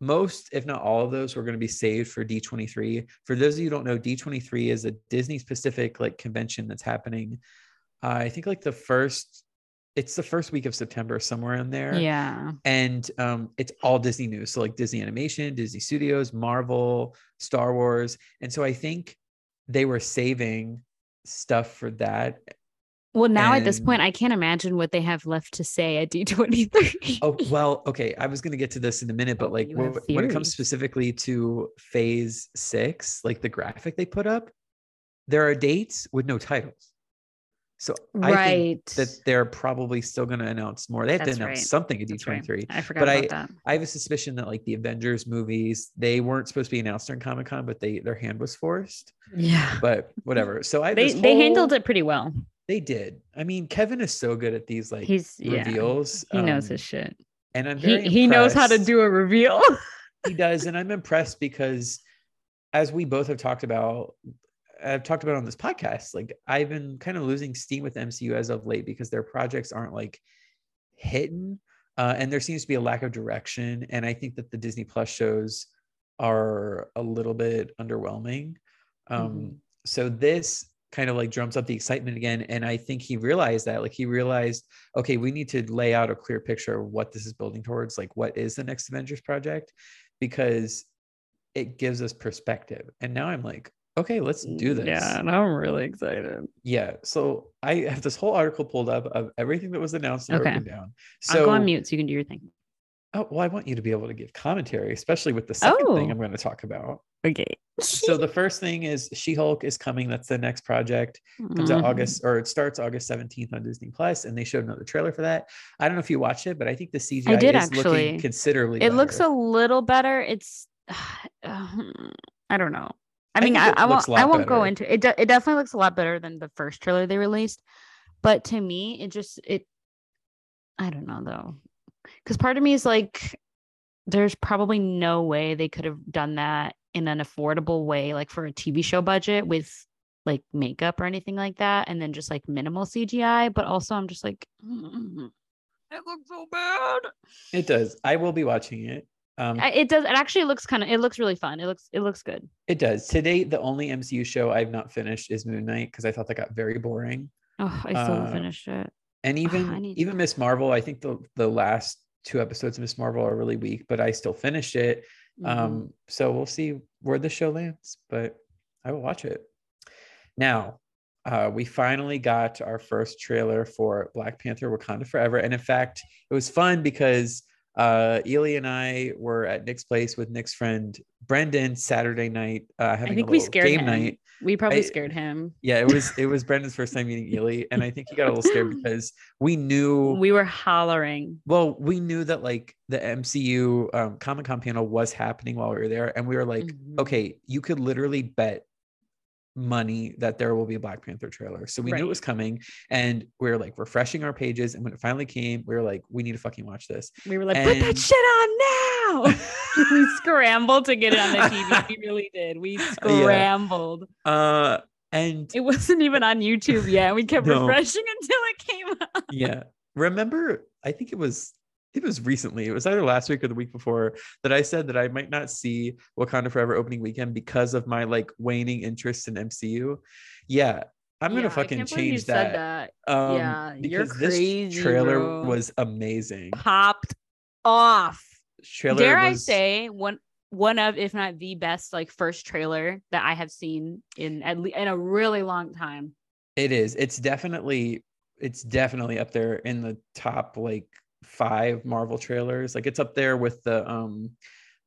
most, if not all of those, were going to be saved for D23. For those of you who don't know, D23 is a Disney specific like convention that's happening. Uh, I think like the first, it's the first week of September, somewhere in there Yeah, and um, it's all Disney news. So like Disney Animation, Disney Studios, Marvel, Star Wars, and so I think they were saving stuff for that. Well, now at this point, I can't imagine what they have left to say at D23. Oh <laughs> well, okay. I was gonna get to this in a minute, but like you have wh- when it comes specifically to Phase Six, like the graphic they put up, there are dates with no titles. So I think that they're probably still going to announce more. They have That's to announce right. something at D23. I forgot but about that. I have a suspicion that like the Avengers movies, they weren't supposed to be announced during Comic Con, but they their hand was forced. Yeah. But whatever. So I They they handled it pretty well. They did. I mean, Kevin is so good at these like He's yeah. reveals. He knows um, his shit. and I'm He he knows how to do a reveal. <laughs> he does and i'm impressed because as we both have talked about i've talked about on this podcast like i've been kind of losing steam with mcu as of late because their projects aren't like hitting uh, and there seems to be a lack of direction and i think that the disney plus shows are a little bit underwhelming um, Mhm. so this kind of like drums up the excitement again and i think he realized that like he realized okay we need to lay out a clear picture of what this is building towards like what is the next avengers project because it gives us perspective and now i'm like okay let's mm, do this Yeah, and I'm really excited. yeah so i have this whole article pulled up of everything that was announced and Okay. broken down so I'll go on mute so you can do your thing. Oh well i want you to be able to give commentary especially with the second thing Oh. i'm going to talk about Okay. so the <laughs> first thing is she-hulk is coming that's the next project comes out Mhm. August or it starts August 17th on Disney Plus, and they showed another trailer for that. I don't know if you watched it, but I think the CGI did is actually. looking considerably. It looks a little better. It's <sighs> um, I don't know. I I mean, I, I won't. I won't go better. into it. de- It definitely looks a lot better than the first trailer they released. But to me, it just it. I don't know though, because part of me is like, there's probably no way they could have done that in an affordable way, like for a TV show budget with like makeup or anything like that, and then just like minimal CGI. But also, I'm just like, "Mm, it looks so bad. It does. I will be watching it. Um, It does. It actually looks kind of. It looks really fun. It looks. It looks good. it does. To date, the only MCU show I've not finished is Moon Knight because I thought that got very boring. Oh, I still Uh, finished it. And even need even. Miss Marvel, I think the the last two episodes of Miss Marvel are really weak, but I still finished it. Mhm. Um, so we'll see where the show lands, but I will watch it. Now, uh, we finally got our first trailer for Black Panther Wakanda Forever. And in fact, it was fun because uh, Ely and I were at Nick's place with Nick's friend Brendan Saturday night, uh, I having a little game him. night. We probably I- scared him. Yeah, it was it was Brendan's first time meeting Ely, and I think he got a little scared <laughs> because we knew We were hollering. well, we knew that like the MCU um, Comic Con panel was happening while we were there, and we were like, Mhm. okay, you could literally bet money that there will be a Black Panther trailer. So we knew it was coming, and we are like refreshing our pages. And when it finally came, we were like, we need to fucking watch this. We were like, put that shit on now. <laughs> <laughs> we scrambled to get it on the TV. <laughs> We really did. We scrambled. Uh, and It wasn't even on YouTube yet. We kept No. refreshing until it came out. yeah, remember? I think it was. It was recently. It was either last week or the week before that I said that I might not see Wakanda Forever opening weekend because of my like waning interest in MCU. Yeah, I'm Yeah, gonna fucking can't believe you change that. that. Um, Yeah, you're because this trailer bro. was amazing. Popped off. Trailer Dare I say one one of, if not the best, like first trailer that I have seen in at least in a really long time. It is. It's definitely it's definitely up there in the top like five Marvel trailers. Like it's up there with the um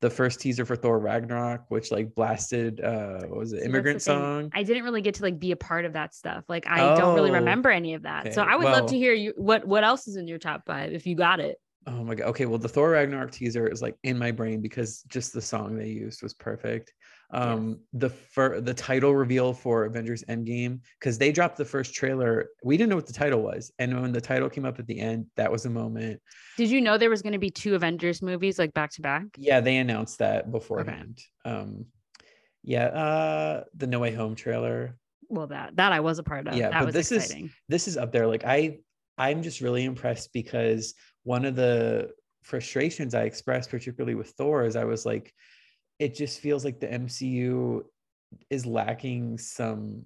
the first teaser for Thor Ragnarok, which like blasted uh what was it, immigrant song. I didn't really get to like be a part of that stuff. Like I oh, don't really oh, remember any of that. Okay. So I would well, love to hear you what what else is in your top five if you got it. Oh my god. Okay, well the Thor Ragnarok teaser is like in my brain because just the song they used was perfect um yes. the fir- the title reveal for avengers endgame because they dropped the first trailer. We didn't know what the title was and when the title came up at the end that was a moment. Did you know there was going to be two avengers movies like back to back? Yeah they announced that beforehand. Okay. um yeah uh the no way home trailer. Well that that i was a part of. Yeah that but this exciting. is this is up there. Like i i'm just really impressed because one of the frustrations i expressed particularly with thor is i was like it just feels like the MCU is lacking some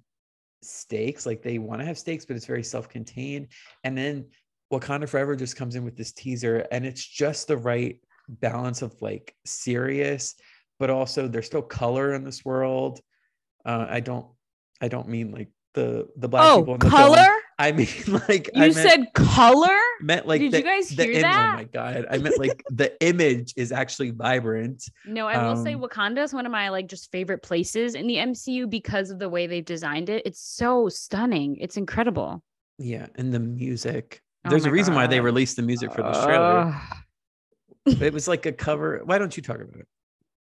stakes. Like they want to have stakes, but it's very self-contained. And then Wakanda Forever just comes in with this teaser, and it's just the right balance of like serious, but also there's still color in this world. Uh, I don't, I don't mean like the the black oh, people. In the color. Film. I mean, <laughs> like you meant, said color. Meant like did the, you guys hear the, that? Oh my god! I meant like the image is actually vibrant. No, I will um, say Wakanda is one of my like just favorite places in the MCU because of the way they've designed it. It's so stunning. It's incredible. Yeah, and the music. Oh There's a reason god. why they released the music for this trailer. Uh... it was like a cover. Why don't you talk about it?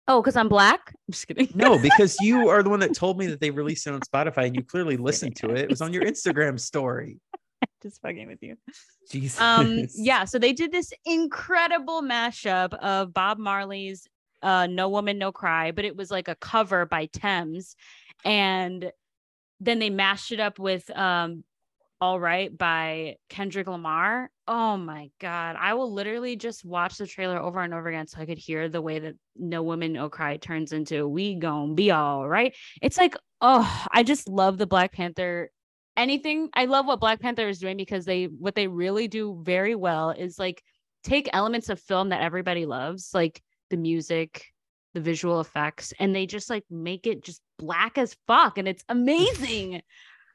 Oh, because I'm black? I'm just kidding. no, <laughs> because you are the one that told me that they released it on Spotify and you clearly listened to it. It was on your Instagram story. <laughs> just fucking with you. Jesus. Um, yeah, so they did this incredible mashup of Bob Marley's uh No Woman No Cry, but it was like a cover by Tems. And then they mashed it up with um all Right by Kendrick Lamar. Oh my God. I will literally just watch the trailer over and over again so I could hear the way that No Woman No Cry turns into We Gon' Be All Right. It's like, oh, I just love the Black Panther. Anything. I love what Black Panther is doing because they, what they really do very well is like take elements of film that everybody loves, like the music, the visual effects, and they just like make it just black as fuck. And it's <laughs> amazing.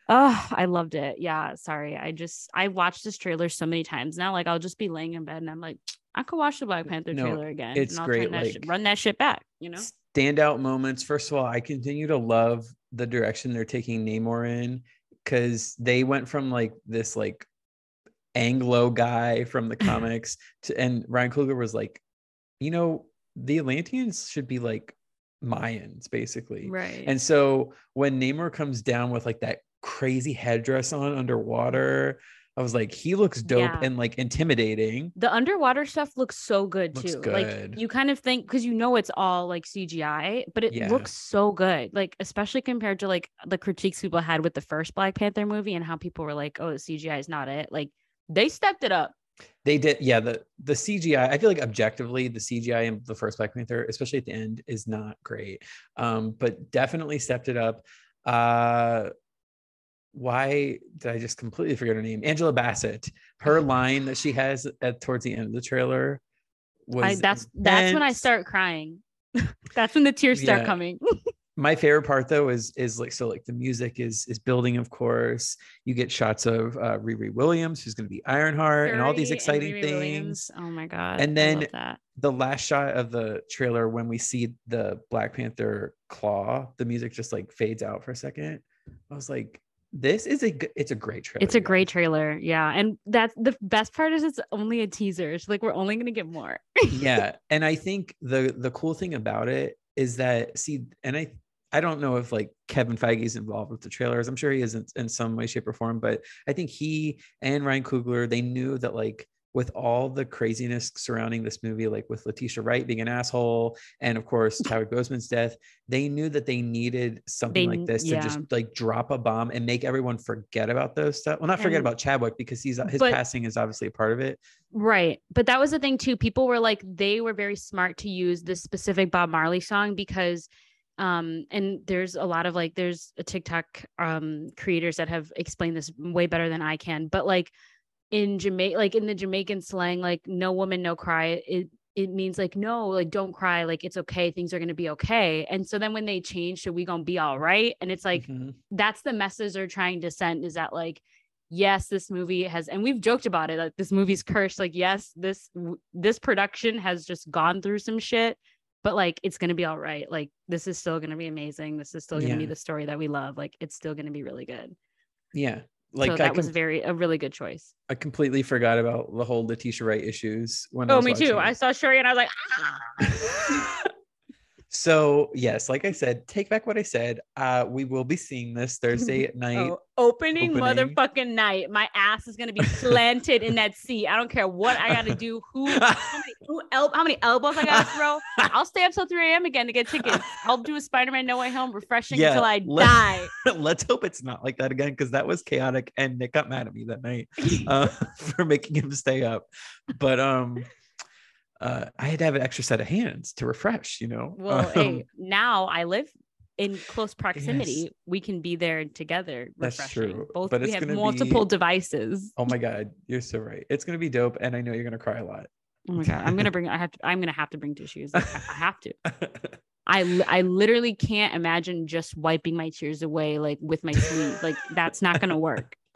Oh, I loved it. Yeah, sorry. I just I watched this trailer so many times now. Like I'll just be laying in bed and I'm like, I could watch the Black Panther no, trailer again. It's and I'll great. That like, shit, run that shit back. You know, standout moments. First of all, I continue to love the direction they're taking Namor in because they went from like this like Anglo guy from the <laughs> comics to and Ryan Coogler was like, you know, the Atlanteans should be like Mayans, basically. Right. And so when Namor comes down with like that crazy headdress on underwater. I was like, he looks dope yeah. and like intimidating. The underwater stuff looks so good looks too. Good. Like you kind of think because you know it's all like CGI, but it yeah. looks so good. Like especially compared to like the critiques people had with the first Black Panther movie and how people were like, "Oh, the CGI is not it." Like they stepped it up. They did, yeah. The the CGI, I feel like objectively, the CGI in the first Black Panther, especially at the end, is not great. Um, but definitely stepped it up. Uh why did I just completely forget her name? Angela Bassett. Her line that she has at towards the end of the trailer was I, that's that's when I start crying. <laughs> that's when the tears start yeah. coming. <laughs> My favorite part though is is like so like the music is is building, of course. You get shots of uh Riri Williams, who's gonna be Ironheart, and all these exciting things. Williams. Oh my god! And then the last shot of the trailer when we see the Black Panther claw, the music just like fades out for a second. I was like, this is a it's a great trailer. It's a great trailer, yeah. And that's the best part is it's only a teaser. It's like we're only gonna get more. yeah, <laughs> and I think the the cool thing about it is that see, and I I don't know if like Kevin Feige is involved with the trailers. I'm sure he is in, in some way, shape, or form. But I think he and Ryan Coogler they knew that like with all the craziness surrounding this movie, like with Letitia Wright being an asshole, and of course <laughs> Chadwick Boseman's death, they knew that they needed something they, like this yeah. to just like drop a bomb and make everyone forget about those stuff. Well, not forget and, about Chadwick because he's his but, passing is obviously a part of it. Right, but that was the thing too. People were like, they were very smart to use this specific Bob Marley song because um and there's a lot of like there's a tiktok um creators that have explained this way better than i can but like in Jamaica, like in the Jamaican slang, like no woman, no cry. It it means like no like don't cry like it's okay things are to be okay and so then when they change to we gonna be all right and it's like mm-hmm. that's the message they're trying to send is that like yes this movie has and we've joked about it like this movie's cursed like yes this this production has just gone through some shit but like it's gonna be all right like this is still gonna be amazing this is still gonna yeah. be the story that we love like it's still gonna be really good yeah like so that com- was very a really good choice. I completely forgot about the whole Letitia Wright issues when oh, me too. I saw Shuri and I was like, <laughs> ah. So yes, like I said, take back what I said. Uh, we will be seeing this Thursday at <laughs> night. Oh, opening, opening, motherfucking night. My ass is gonna be planted in that seat. I don't care what I gotta do. Who, how many, <laughs> who el- how many elbows I gotta throw. <laughs> I'll stay up till 3 a.m. again to get tickets. I'll do a Spider-Man No Way Home refreshing yeah, until I let, die. Let's hope it's not like that again because that was chaotic and Nick got mad at me that night uh, for making him stay up. But um uh, I had to have an extra set of hands to refresh, you know. <laughs> Well, um, hey, now I live in close proximity. Yes. We can be there together. Refreshing. That's true. Both but we have multiple be... devices. Oh my god, you're so right. It's gonna be dope, and I know you're gonna cry a lot. Oh my god, I'm gonna bring. I have. To, I'm gonna have to bring tissues. I have to. <laughs> I I literally can't imagine just wiping my tears away like with my sleeve. Like that's not gonna work. <laughs>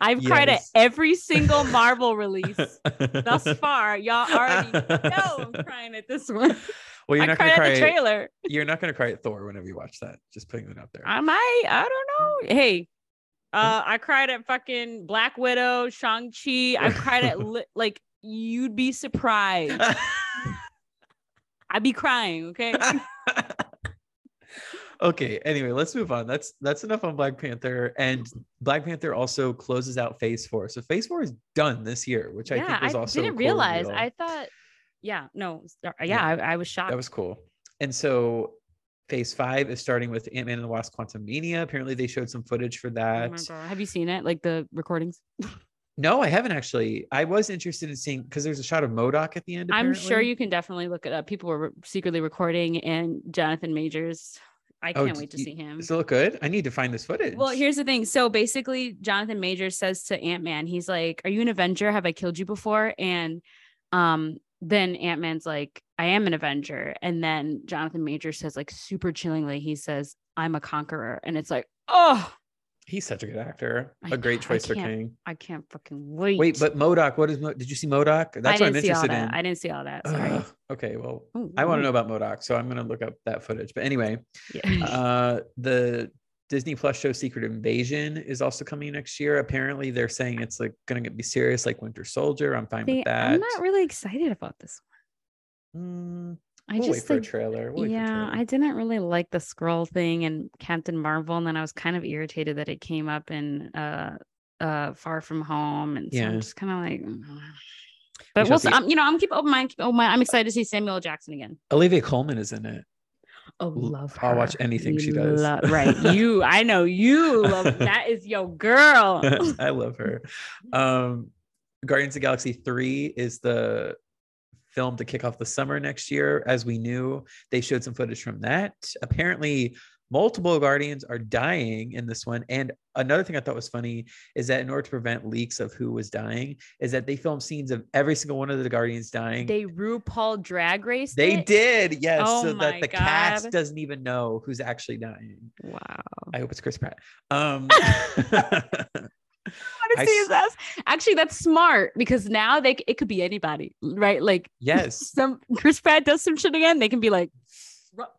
I've yes. cried at every single Marvel release <laughs> thus far. Y'all already <laughs> know I'm crying at this one. Well, you're I not gonna cry at the trailer. You're not gonna cry at Thor whenever you watch that. Just putting that out there. I might. I don't know. Hey, uh, I cried at fucking Black Widow, Shang Chi. I cried at li- <laughs> like you'd be surprised. I'd be crying. Okay okay anyway let's move on that's that's enough on black panther and black panther also closes out phase four so phase four is done this year which yeah, i think was also i didn't cool realize i thought yeah no uh, yeah, yeah. I, I, was shocked that was cool and so phase five is starting with ant-man and the wasp quantumania apparently they showed some footage for oh that oh have you seen it like the recordings <laughs> No, I haven't actually. I was interested in seeing because there's a shot of MODOK at the end. Apparently. I'm sure you can definitely look it up. People were secretly recording, and Jonathan Majors I oh, can't wait to see him. Does it look good? I need to find this footage. Well, here's the thing. So basically, Jonathan Major says to Ant Man, he's like, "Are you an Avenger? Have I killed you before?" And um, then Ant Man's like, "I am an Avenger." And then Jonathan Major says, like, super chillingly, he says, "I'm a conqueror," and it's like, oh, He's such a good actor. A great choice for King. I can't fucking wait. Wait, but MODOK, what is Mo- did you see MODOK? That's what I'm interested in. I didn't see all that. Sorry. Uh, okay, well, ooh, I want to know about MODOK, so I'm gonna look up that footage. But anyway, yeah. uh, the Disney Plus show Secret Invasion is also coming next year. Apparently, they're saying it's like gonna be serious, like Winter Soldier. I'm fine See, with that. I'm not really excited about this one. Mm, I we'll just wait for like, a trailer. We'll yeah, trailer. I didn't really like the Skrull thing and Captain Marvel, and then I was kind of irritated that it came up in uh uh Far From Home, and so yeah. I'm just kind of like. Mm. But we'll, see. I'm, you know, I'm keep open mind. Oh my, I'm excited to see Samuel Jackson again. Olivia Colman is in it. Oh, love her. I'll watch anything she does. right. You, I know you love <laughs> that is your girl. <laughs> I love her. Um, Guardians of Galaxy 3 is the film to kick off the summer next year. As we knew, they showed some footage from that. Apparently, multiple guardians are dying in this one and another thing i thought was funny is that in order to prevent leaks of who was dying is that they filmed scenes of every single one of the guardians dying they rupaul drag race they it? did yes oh so that the God. cast doesn't even know who's actually dying wow i hope it's chris pratt um <laughs> <laughs> want to see his ass. Actually, that's smart because now they it could be anybody, right? Like yes, <laughs> some Chris Pratt does some shit again. They can be like,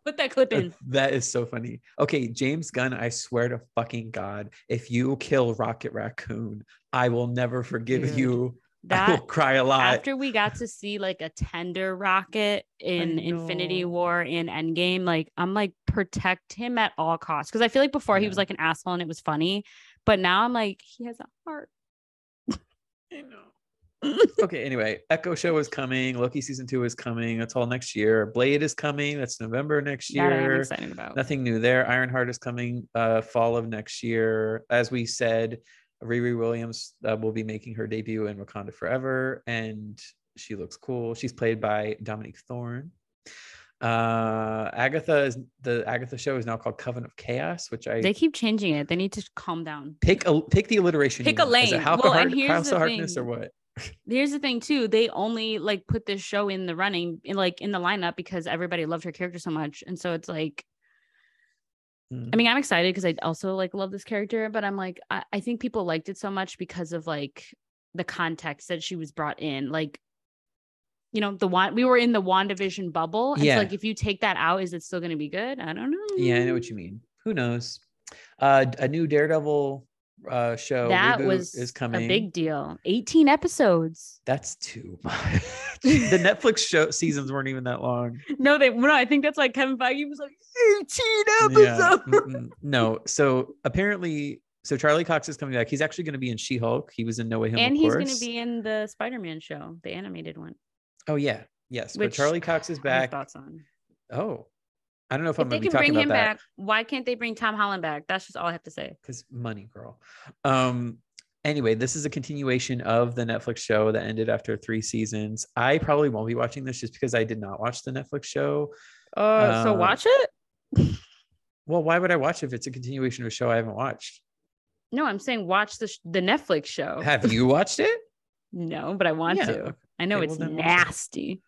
put that clip in. <laughs> That is so funny. Okay, James Gunn, I swear to fucking God, if you kill Rocket Raccoon, I will never forgive Dude, you. That I will cry a lot. After we got to see like a tender rocket in Infinity War in Endgame, like I'm like protect him at all costs. Because I feel like before yeah. he was like an asshole and it was funny. But now I'm like, he has a heart. I know. <laughs> okay, anyway, Echo Show is coming. Loki season two is coming. That's all next year. Blade is coming. That's November next year. That I'm excited about. Nothing new there. Ironheart is coming uh, fall of next year. As we said, Riri Williams uh, will be making her debut in Wakanda Forever, and she looks cool. She's played by Dominique Thorne. Uh, Agatha is the Agatha show is now called Coven of Chaos, which I they keep changing it. They need to calm down. Pick a pick the alliteration. Pick a lane. Is it House, well, Heart, House of Harkness or what? <laughs> Here's the thing too. They only like put this show in the running in like in the lineup because everybody loved her character so much. And so it's like. I mean, I'm excited because I also like love this character, but I'm like, I, I think people liked it so much because of like the context that she was brought in. Like, you know, the one we were in the WandaVision bubble. And yeah. So like if you take that out, is it still gonna be good? I don't know. Yeah, I know what you mean. Who knows? Uh a new Daredevil uh show that was is coming a big deal 18 episodes that's too <laughs> much the netflix show seasons weren't even that long <laughs> no they no i think that's like kevin feige was like 18 episodes yeah. no so apparently so charlie cox is coming back he's actually going to be in she-hulk he was in no way home and he's going to be in the spider-man show the animated one. Oh yeah yes Which, but charlie cox is <sighs> back thoughts on oh I don't know if, if I'm going to be talking about that. They can bring him back, why can't they bring Tom Holland back? That's just all I have to say. Because money, girl. Um. Anyway, this is a continuation of the Netflix show that ended after three seasons. I probably won't be watching this just because I did not watch the Netflix show. Uh, uh so watch it. <laughs> well, why would I watch if it's a continuation of a show I haven't watched? No, I'm saying watch the sh- the Netflix show. Have you <laughs> watched it? No, but I want yeah. to. I know okay, it's well, nasty.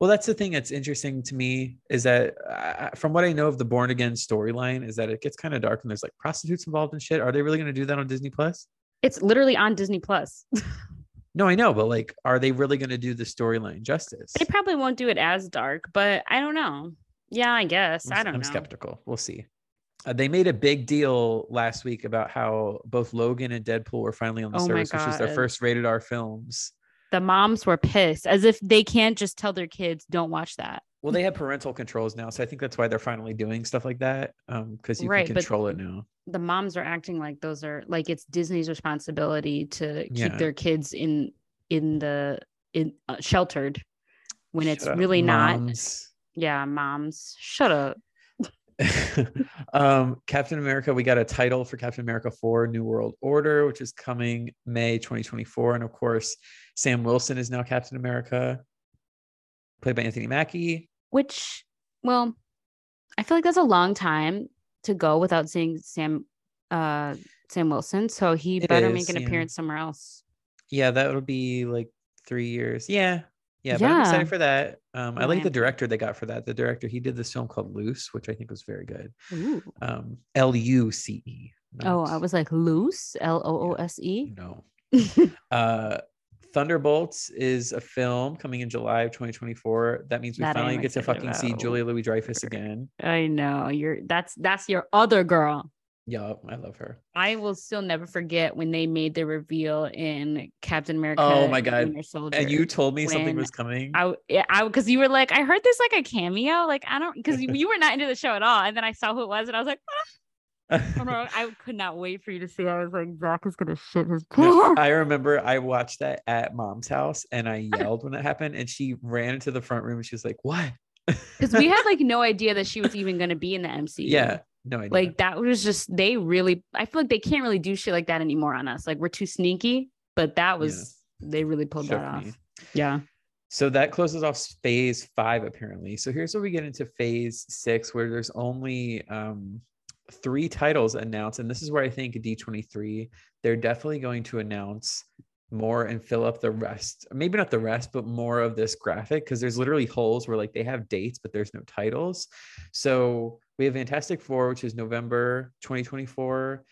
Well, that's the thing that's interesting to me is that uh, from what I know of the Born Again storyline, is that it gets kind of dark and there's like prostitutes involved and shit. Are they really going to do that on Disney Plus? It's literally on Disney Plus. <laughs> no, I know, but like, are they really going to do the storyline justice? They probably won't do it as dark, but I don't know. Yeah, I guess. I'm, I don't I'm know. skeptical. We'll see. Uh, they made a big deal last week about how both Logan and Deadpool were finally on the oh service, which is their first rated R films. The moms were pissed as if they can't just tell their kids don't watch that. Well they have parental controls now so i think that's why they're finally doing stuff like that um because you right, can control it now. the moms are acting like those are like it's disney's responsibility to keep yeah. their kids in in the in uh, sheltered when shut it's up, really moms. not yeah moms. Shut up <laughs> um, Captain America, we got a title for Captain America 4 New World Order, which is coming May 2024. And of course, Sam Wilson is now Captain America, played by Anthony Mackie. Which, well, I feel like that's a long time to go without seeing Sam uh Sam Wilson. So he it better is, make an yeah. appearance somewhere else. Yeah, that would be like three years. Yeah. Yeah, but yeah. I'm excited for that. Um, I like the director they got for that. The director, he did this film called Luce, which I think was very good. Um, L U C E. Oh, I was like loose, L O O S E. No. <laughs> uh, Thunderbolts is a film coming in July of 2024. That means we that finally get to fucking about. see Julia Louis Dreyfus again. I know you're. That's that's your other girl. Yeah, I love her. I will still never forget when they made the reveal in Captain America. Oh my god! And you told me something was coming. I, I because you were like, I heard there's like a cameo. Like I don't because you were not into the show at all, and then I saw who it was, and I was like. Ah. I could not wait for you to see. I was like, Zach is gonna shit his pants. I remember I watched that at mom's house and I yelled when it happened, and she ran into the front room and she was like, "What?" <laughs> Because we had <laughs> like no idea that she was even gonna be in the MCU. Yeah, no idea. Like that was just they really. I feel like they can't really do shit like that anymore on us. Like we're too sneaky, but that was yeah. they really pulled Shook that off. Me. Yeah. So that closes off phase five, apparently. So here's where we get into phase six, where there's only um, three titles announced, and this is where I think D23 they're definitely going to announce more and fill up the rest. Maybe not the rest, but more of this graphic because there's literally holes where like they have dates, but there's no titles. So we have Fantastic Four, which is November 2024.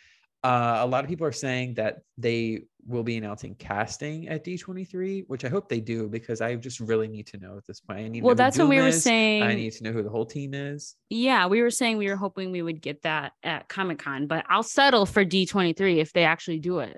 Uh, a lot of people are saying that they will be announcing casting at D23, which I hope they do because I just really need to know at this point. I need well, that's what we were is. saying. I need to know who the whole team is. Yeah, we were saying we were hoping we would get that at Comic Con, but I'll settle for D23 if they actually do it.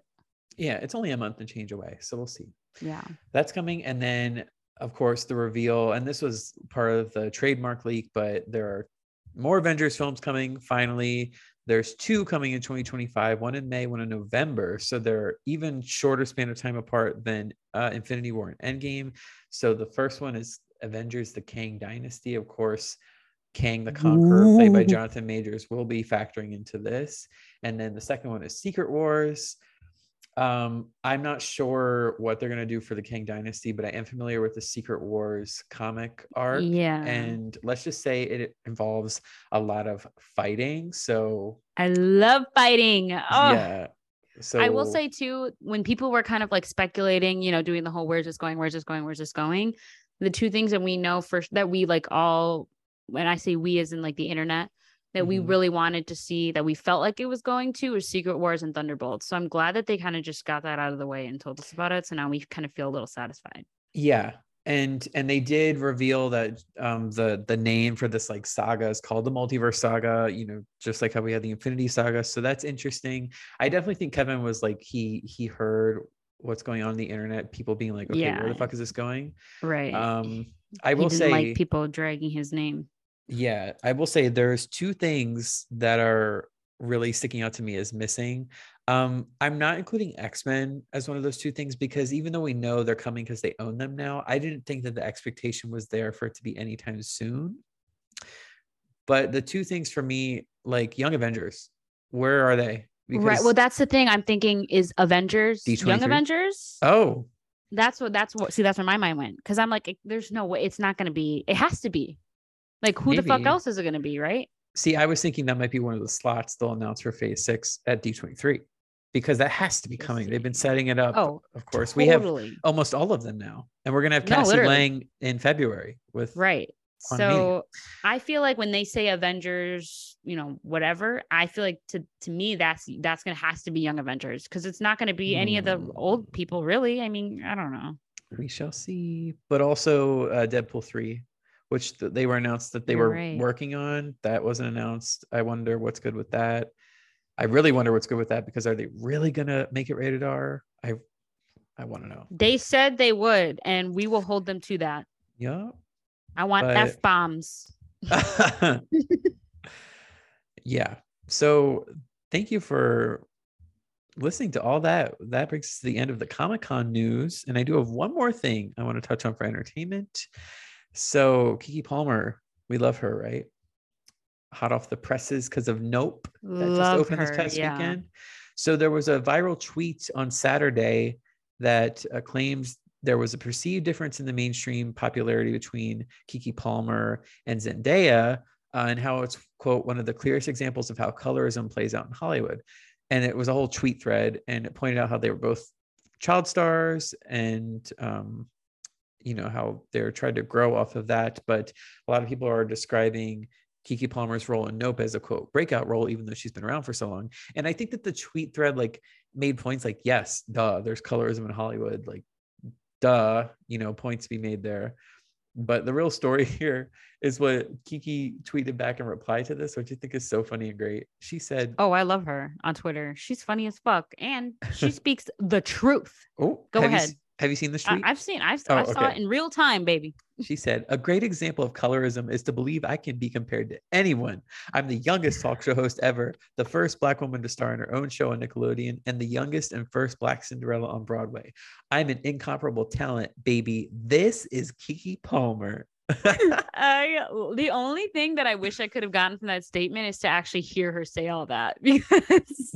Yeah, it's only a month and change away, so we'll see. Yeah, that's coming, and then of course the reveal, and this was part of the trademark leak, but there are more Avengers films coming finally. There's two coming in 2025, one in May, one in November. So they're even shorter span of time apart than uh, Infinity War and Endgame. So the first one is Avengers: The Kang Dynasty. Of course, Kang the Conqueror, Ooh. played by Jonathan Majors, will be factoring into this. And then the second one is Secret Wars. Um, I'm not sure what they're gonna do for the Kang Dynasty, but I am familiar with the Secret Wars comic arc. Yeah. And let's just say it involves a lot of fighting. So I love fighting. Oh. Yeah. So I will say too, when people were kind of like speculating, you know, doing the whole "where's this going, where's this going, where's this going," the two things that we know first that we like all, when I say we, as in like the internet, that mm-hmm. we really wanted to see that we felt like it was going to was Secret Wars and Thunderbolts. So I'm glad that they kind of just got that out of the way and told us about it. So now we kind of feel a little satisfied. Yeah, and and they did reveal that um the the name for this like saga is called the multiverse saga you know just like how we had the infinity saga so that's interesting i definitely think kevin was like he he heard what's going on in the internet people being like okay yeah. where the fuck is this going right um i will say like people dragging his name yeah i will say there's two things that are really sticking out to me as missing um, I'm not including X Men as one of those two things because even though we know they're coming because they own them now, I didn't think that the expectation was there for it to be anytime soon. But the two things for me, like Young Avengers, where are they? Because right. Well, that's the thing I'm thinking is Avengers, D23? Young Avengers. Oh, that's what. That's what. See, that's where my mind went because I'm like, there's no way it's not going to be. It has to be. Like, who Maybe. the fuck else is it going to be, right? See, I was thinking that might be one of the slots they'll announce for Phase Six at D23 because that has to be coming. They've been setting it up. Oh, of course. Totally. We have almost all of them now. And we're gonna have Cassie no, Lang in February with right. So I feel like when they say Avengers, you know, whatever, I feel like to to me that's that's gonna has to be Young Avengers because it's not gonna be any of the old hmm. people, really. I mean, I don't know. We shall see. But also uh, Deadpool three, which th- they were announced that they You're were right. working on. That wasn't announced. I wonder what's good with that. I really wonder what's good with that because are they really gonna make it rated R? I I want to know. They said they would, and we will hold them to that. Yeah. I want but... f bombs. <laughs> <laughs> yeah. So thank you for listening to all that. That brings us to the end of the Comic Con news, and I do have one more thing I want to touch on for entertainment. So Keke Palmer, we love her, right? hot off the presses because of Nope that Love just opened her, this past yeah. weekend. So there was a viral tweet on Saturday that uh, claims there was a perceived difference in the mainstream popularity between Keke Palmer and Zendaya, uh, and how it's quote one of the clearest examples of how colorism plays out in Hollywood. And it was a whole tweet thread, and it pointed out how they were both child stars, and um, you know how they're trying to grow off of that. But a lot of people are describing Keke Palmer's role in Nope as a quote breakout role, even though she's been around for so long. And I think that the tweet thread like made points like, yes, duh, there's colorism in Hollywood, like duh, you know, points to be made there. But the real story <laughs> here is what Keke tweeted back in reply to this, which I think is so funny and great. She said, Oh, I love her on Twitter. She's funny as fuck. And she <laughs> speaks the truth. Oh, go ahead. You, have you seen the street? I, have seen. I've, oh, I saw okay. it in real time, baby. She said, "A great example of colorism is to believe I can be compared to anyone. I'm the youngest talk show host ever, the first Black woman to star in her own show on Nickelodeon, and the youngest and first Black Cinderella on Broadway. I'm an incomparable talent, baby. This is Keke Palmer." <laughs> I the only thing that I wish I could have gotten from that statement is to actually hear her say all that <laughs> because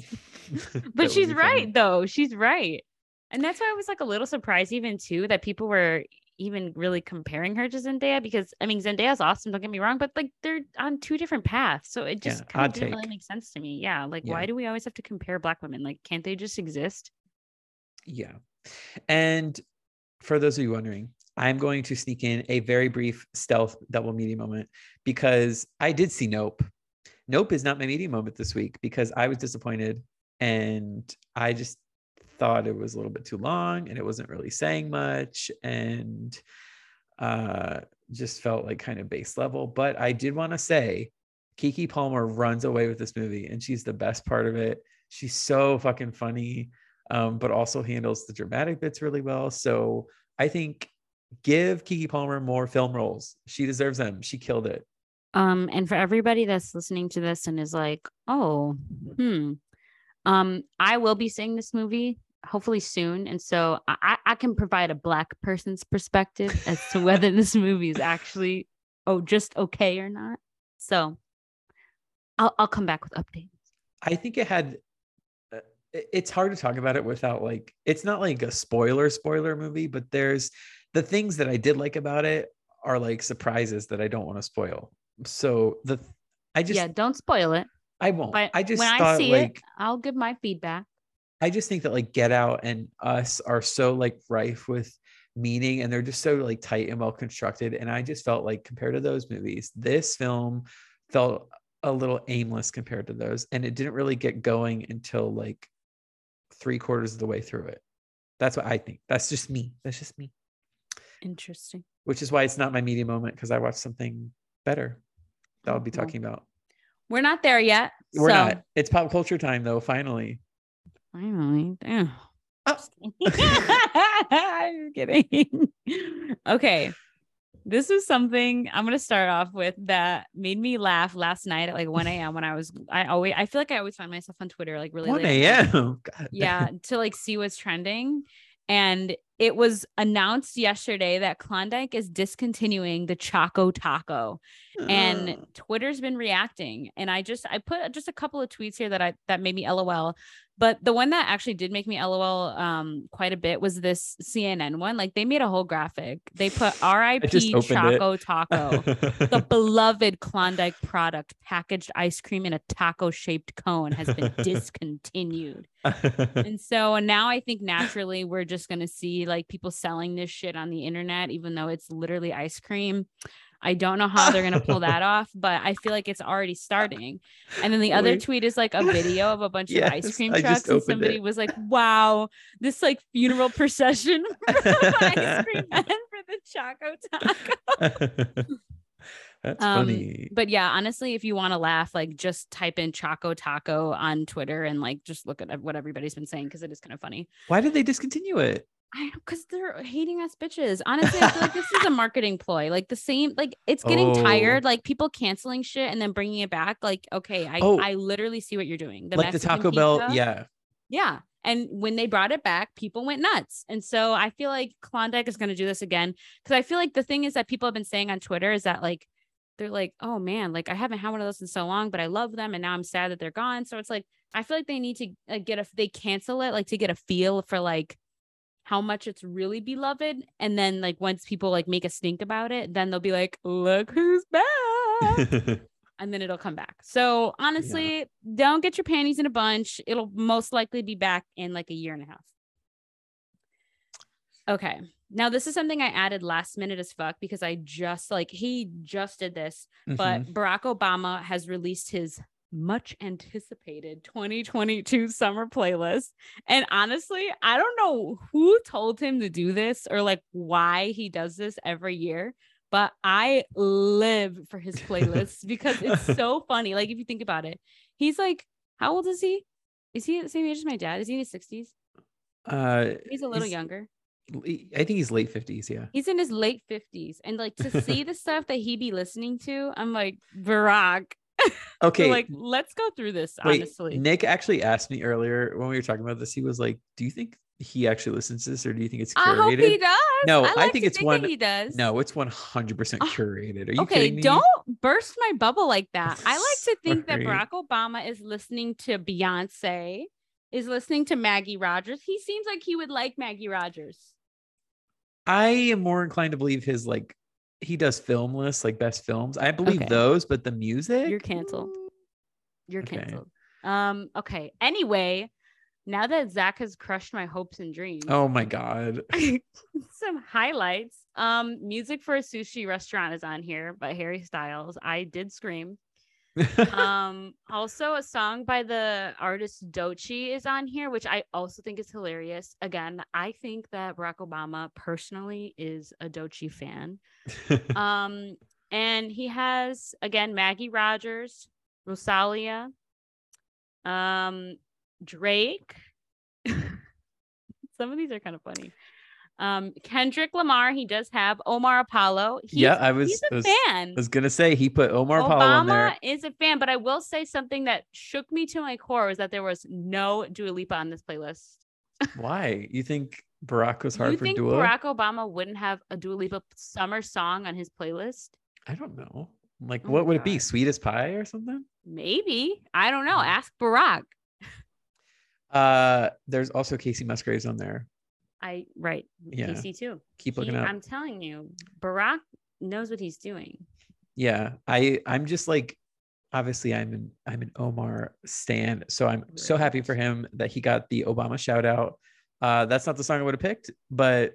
<laughs> but she's right though. She's right. And that's why I was like a little surprised, even too, that people were even really comparing her to Zendaya because I mean Zendaya's awesome, don't get me wrong, but like they're on two different paths. So it just yeah, kind of didn't take. really make sense to me. Yeah. Like, yeah. why do we always have to compare black women? Like, can't they just exist? Yeah. And for those of you wondering, I'm going to sneak in a very brief stealth double media moment because I did see Nope. Nope is not my media moment this week because I was disappointed and I just thought it was a little bit too long and it wasn't really saying much and uh, just felt like kind of base level. But I did want to say Keke Palmer runs away with this movie and she's the best part of it. She's so fucking funny, um, but also handles the dramatic bits really well. So I think give Keke Palmer more film roles. She deserves them. She killed it. Um, and for everybody that's listening to this and is like, oh, hmm, um, I will be seeing this movie hopefully soon. And so I, I can provide a black person's perspective as to whether this <laughs> movie is actually oh just okay or not. So I'll I'll come back with updates. I think it had uh, it's hard to talk about it without like it's not like a spoiler spoiler movie, but there's the things that I did like about it are like surprises that I don't want to spoil. So the I just yeah, don't spoil it. I won't. But I just when I see like, it, I'll give my feedback. I just think that like Get Out and Us are so like rife with meaning and they're just so like tight and well constructed. And I just felt like compared to those movies, this film felt a little aimless compared to those. And it didn't really get going until like three quarters of the way through it. That's what I think. That's just me. That's just me. Interesting. Which is why it's not my media moment because I watched something better that I'll be mm-hmm. talking about. We're not there yet. We're so. not. It's pop culture time though, finally. Finally. Damn. Oh. <laughs> I'm kidding. okay. This was something I'm gonna start off with that made me laugh last night at like 1 a.m. when I was I always I feel like I always find myself on Twitter like really 1 a.m. <laughs> Yeah, to like see what's trending. And it was announced yesterday that Klondike is discontinuing the Choco Taco. And oh. Twitter's been reacting. And I just I put just a couple of tweets here that I that made me LOL. But the one that actually did make me LOL um quite a bit was this CNN one. Like they made a whole graphic. They put <laughs> RIP Choco it. Taco, the <laughs> beloved Klondike product, packaged ice cream in a taco shaped cone has been <laughs> discontinued. and so now I think naturally we're just gonna see like people selling this shit on the internet, even though it's literally ice cream. I don't know how they're going to pull that off, but I feel like it's already starting. And then the other Wait. tweet is like a video of a bunch yes, of ice cream trucks. And somebody it. was like, wow, this like funeral procession <laughs> ice cream <laughs> men for the Choco Taco. <laughs> That's um, funny. But yeah, honestly, if you want to laugh, like just type in Choco Taco on Twitter and like just look at what everybody's been saying because it is kind of funny. Why did they discontinue it? I because they're hating us bitches. Honestly, I feel like this is a marketing ploy. Like the same, like it's getting oh. tired. Like people canceling shit and then bringing it back. Like, okay, I oh. I literally see what you're doing. The like Mexican the Taco pizza, Bell, yeah, yeah. And when they brought it back, people went nuts. And so I feel like Klondike is going to do this again because I feel like the thing is that people have been saying on Twitter is that like they're like, oh man, like I haven't had one of those in so long, but I love them, and now I'm sad that they're gone. So it's like I feel like they need to uh, get a they cancel it like to get a feel for like how much it's really beloved and then like once people like make a stink about it then they'll be like look who's back. <laughs> And then it'll come back. So honestly yeah. don't get your panties in a bunch. It'll most likely be back in like a year and a half. Okay. Now this is something i added last minute as fuck because i just like he just did this mm-hmm. but barack obama has released his much anticipated 2022 summer playlist. And honestly, I don't know who told him to do this or like why he does this every year, but I live for his <laughs> playlists because it's so funny. Like if you think about it, he's like, how old is he? Is he the same age as my dad? Is he in his 60s? Uh, he's a little he's, younger. I think he's late 50s. Yeah. He's in his late 50s. And like to see <laughs> the stuff that he be listening to, I'm like, Barack, <laughs> Okay. like, let's go through this. Wait, honestly, Nick actually asked me earlier when we were talking about this. He was like, "Do you think he actually listens to this, or do you think it's curated?" I hope he does. No, I, like I think it's think one. He does. No, it's one hundred percent ah, curated. Are you okay? Kidding don't burst my bubble like that. I like to think that Barack Obama is listening to Beyonce, is listening to Maggie Rogers. He seems like he would like Maggie Rogers. I am more inclined to believe his like he does film lists like best films. I believe okay. those, but the music you're canceled. You're okay. canceled. Um. Okay. Anyway, now that Zach has crushed my hopes and dreams. Oh my god. <laughs> some highlights. Um, music for a sushi restaurant is on here by Harry Styles. I did scream. <laughs> um, also a song by the artist Doechii is on here, which I also think is hilarious. Again, I think that Barack Obama personally is a Doechii fan. <laughs> um, and he has again Maggie Rogers, Rosalia, um, Drake. <laughs> Some of these are kind of funny. Um, Kendrick Lamar, he does have Omar Apollo. He's, yeah, I was, he's a was, fan. I was gonna say he put Omar Obama Apollo in there. is a fan, but I will say something that shook me to my core was that there was no Dua Lipa on this playlist. <laughs> Why? You think Barack was hard you for think Dua? Barack Obama wouldn't have a Dua Lipa summer song on his playlist? I don't know. Like, oh what would God. it be? Sweetest pie or something? Maybe. I don't know. Hmm. Ask Barack. Uh, there's also Kacey Musgraves on there. I right. Yeah. Kacey too. Keep looking up. I'm telling you, Barack knows what he's doing. Yeah. I I'm just like obviously I'm an I'm an Omar stan, so I'm so happy for him that he got the Obama shout out. Uh, that's not the song I would have picked, but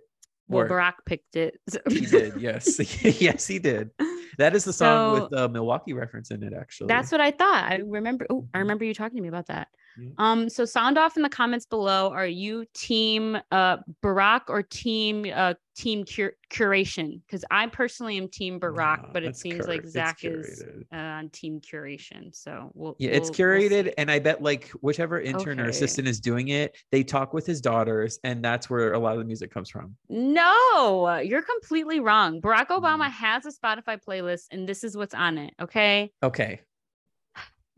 well, Barack picked it. <laughs> So. he did, yes, <laughs> yes, he did. That is the song so, with the Milwaukee reference in it. Actually, that's what I thought. I remember. Oh, I remember you talking to me about that. Um, so sound off in the comments below. Are you team uh Barack or team uh team cur- curation? Because I personally am team Barack, no, but it seems cur- like Zach is uh, on team curation. So we'll yeah, we'll, it's curated, we'll and I bet like whichever intern okay. or assistant is doing it, they talk with his daughters, and that's where a lot of the music comes from. No, you're completely wrong. Barack Obama mm. has a Spotify playlist, and this is what's on it. Okay. Okay.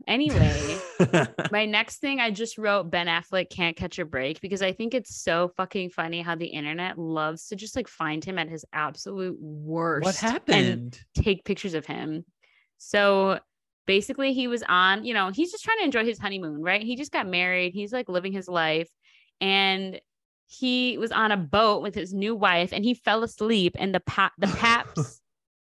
Anyway, <laughs> my next thing I just wrote Ben Affleck can't catch a break because I think it's so fucking funny how the internet loves to just like find him at his absolute worst. What happened? take pictures of him. So basically, he was on, you know, he's just trying to enjoy his honeymoon, right? He just got married. He's like living his life. And he was on a boat with his new wife and he fell asleep and the pa- the <laughs> paps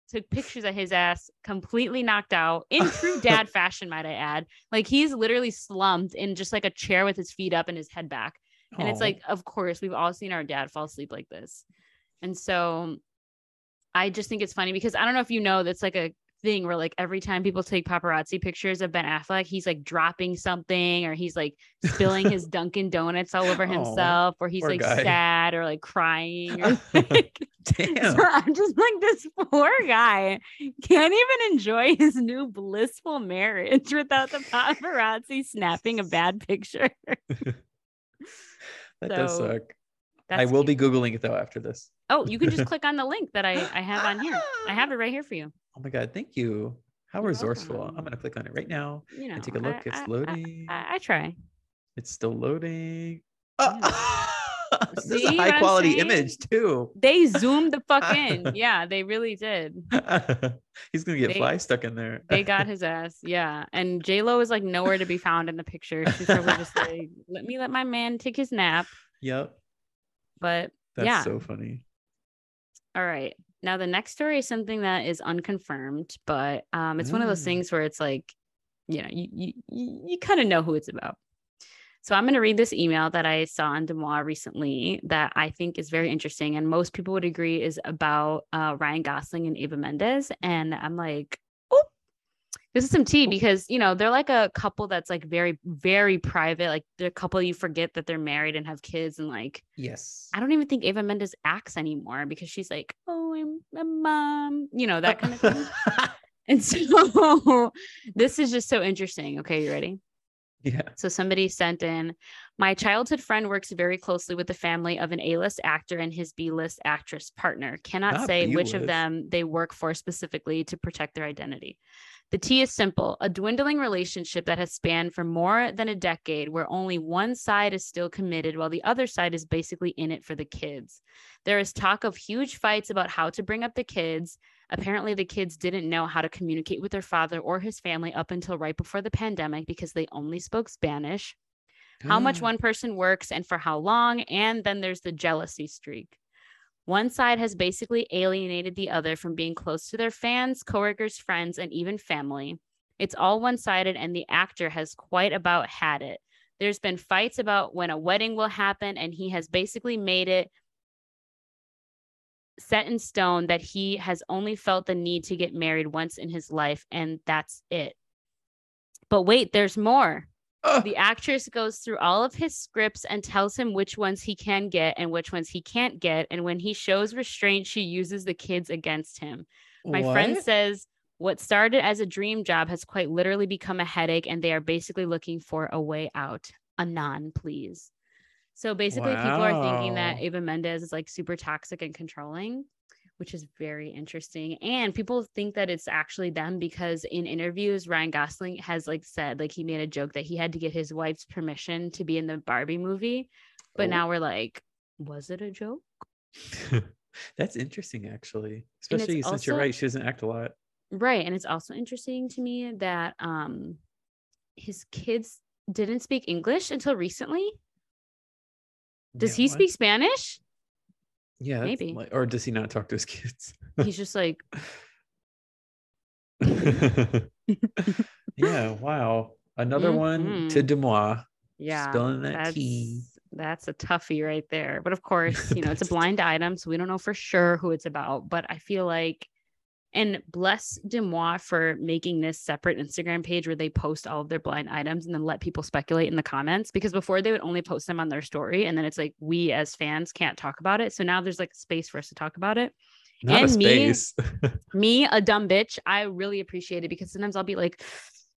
took pictures of his ass completely knocked out in <laughs> true dad fashion, might I add. Like he's literally slumped in just like a chair with his feet up and his head back. And Aww. it's like, of course, we've all seen our dad fall asleep like this. And so I just think it's funny because I don't know if you know that's like a thing where like every time people take paparazzi pictures of Ben Affleck, he's like dropping something or he's like spilling his <laughs> Dunkin' Donuts all over himself, or he's like guy. sad or like crying. Or, <laughs> like, Damn. So I'm just like this poor guy can't even enjoy his new blissful marriage without the paparazzi snapping a bad picture. <laughs> that so, does suck. I will cute. be googling it though after this. Oh, you can just click on the link that I, I have on here. I have it right here for you. Oh my God, thank you. How You're resourceful. Welcome. I'm going to click on it right now you know, and take a look. I, it's loading. I, I, I, try. It's still loading. Uh, <laughs> this is a high quality image too. They zoomed the fuck in. <laughs> Yeah, they really did. <laughs> He's gonna get they, fly stuck in there. they got his ass. Yeah, and J Lo is like nowhere to be found in the picture. She's probably just like, "Let me let my man take his nap." Yep. But that's yeah. so funny. All right. Now the next story is something that is unconfirmed, but um, it's mm. one of those mm. things where it's like, you know, you you you kind of know who it's about. So I'm going to read this email that I saw on Deuxmoi recently that I think is very interesting, and most people would agree is about uh, Ryan Gosling and Eva Mendes. And I'm like, this is some tea oh. because you know they're like a couple that's like very very private like they're a couple you forget that they're married and have kids and like yes. I don't even think eva mendes acts anymore because she's like oh i'm a mom you know that oh. kind of thing. <laughs> And so <laughs> this is just so interesting. Okay you ready? Yeah. So somebody sent in my childhood friend works very closely with the family of an a-list actor and his b-list actress partner. Cannot Not say B-list. which of them they work for specifically to protect their identity the T is simple a dwindling relationship that has spanned for more than a decade, where only one side is still committed while the other side is basically in it for the kids. There is talk of huge fights about how to bring up the kids. Apparently, the kids didn't know how to communicate with their father or his family up until right before the pandemic because they only spoke Spanish. How much ah. one person works and for how long. And then there's the jealousy streak. One side has basically alienated the other from being close to their fans, coworkers, friends, and even family. It's all one sided, and the actor has quite about had it. There's been fights about when a wedding will happen, and he has basically made it set in stone that he has only felt the need to get married once in his life, and that's it. But wait, there's more. The actress goes through all of his scripts and tells him which ones he can get and which ones he can't get. And when he shows restraint, she uses the kids against him. My what? friend says what started as a dream job has quite literally become a headache, and they are basically looking for a way out. Anon, please. So basically, wow. people are thinking that Eva Mendes is like super toxic and controlling which is very interesting. And people think that it's actually them because in interviews, Ryan Gosling has like said, like he made a joke that he had to get his wife's permission to be in the Barbie movie. But oh. now we're like, was it a joke? <laughs> That's interesting, actually, especially since also, you're right, she doesn't act a lot. Right. And it's also interesting to me that um his kids didn't speak English until recently. Does yeah, he what? speak Spanish? Yeah, maybe. Or does he not talk to his kids? He's just like. <laughs> yeah. Wow. Another mm-hmm. one to Deuxmoi. Yeah. Spilling that that's, tea. That's a toughie right there. But of course, you know, it's a <laughs> blind item. So we don't know for sure who it's about. But I feel like and bless Deuxmoi for making this separate Instagram page where they post all of their blind items and then let people speculate in the comments. Because before they would only post them on their story. And then it's like we as fans can't talk about it. So now there's like space for us to talk about it. Not and me, <laughs> me, a dumb bitch, I really appreciate it because sometimes I'll be like,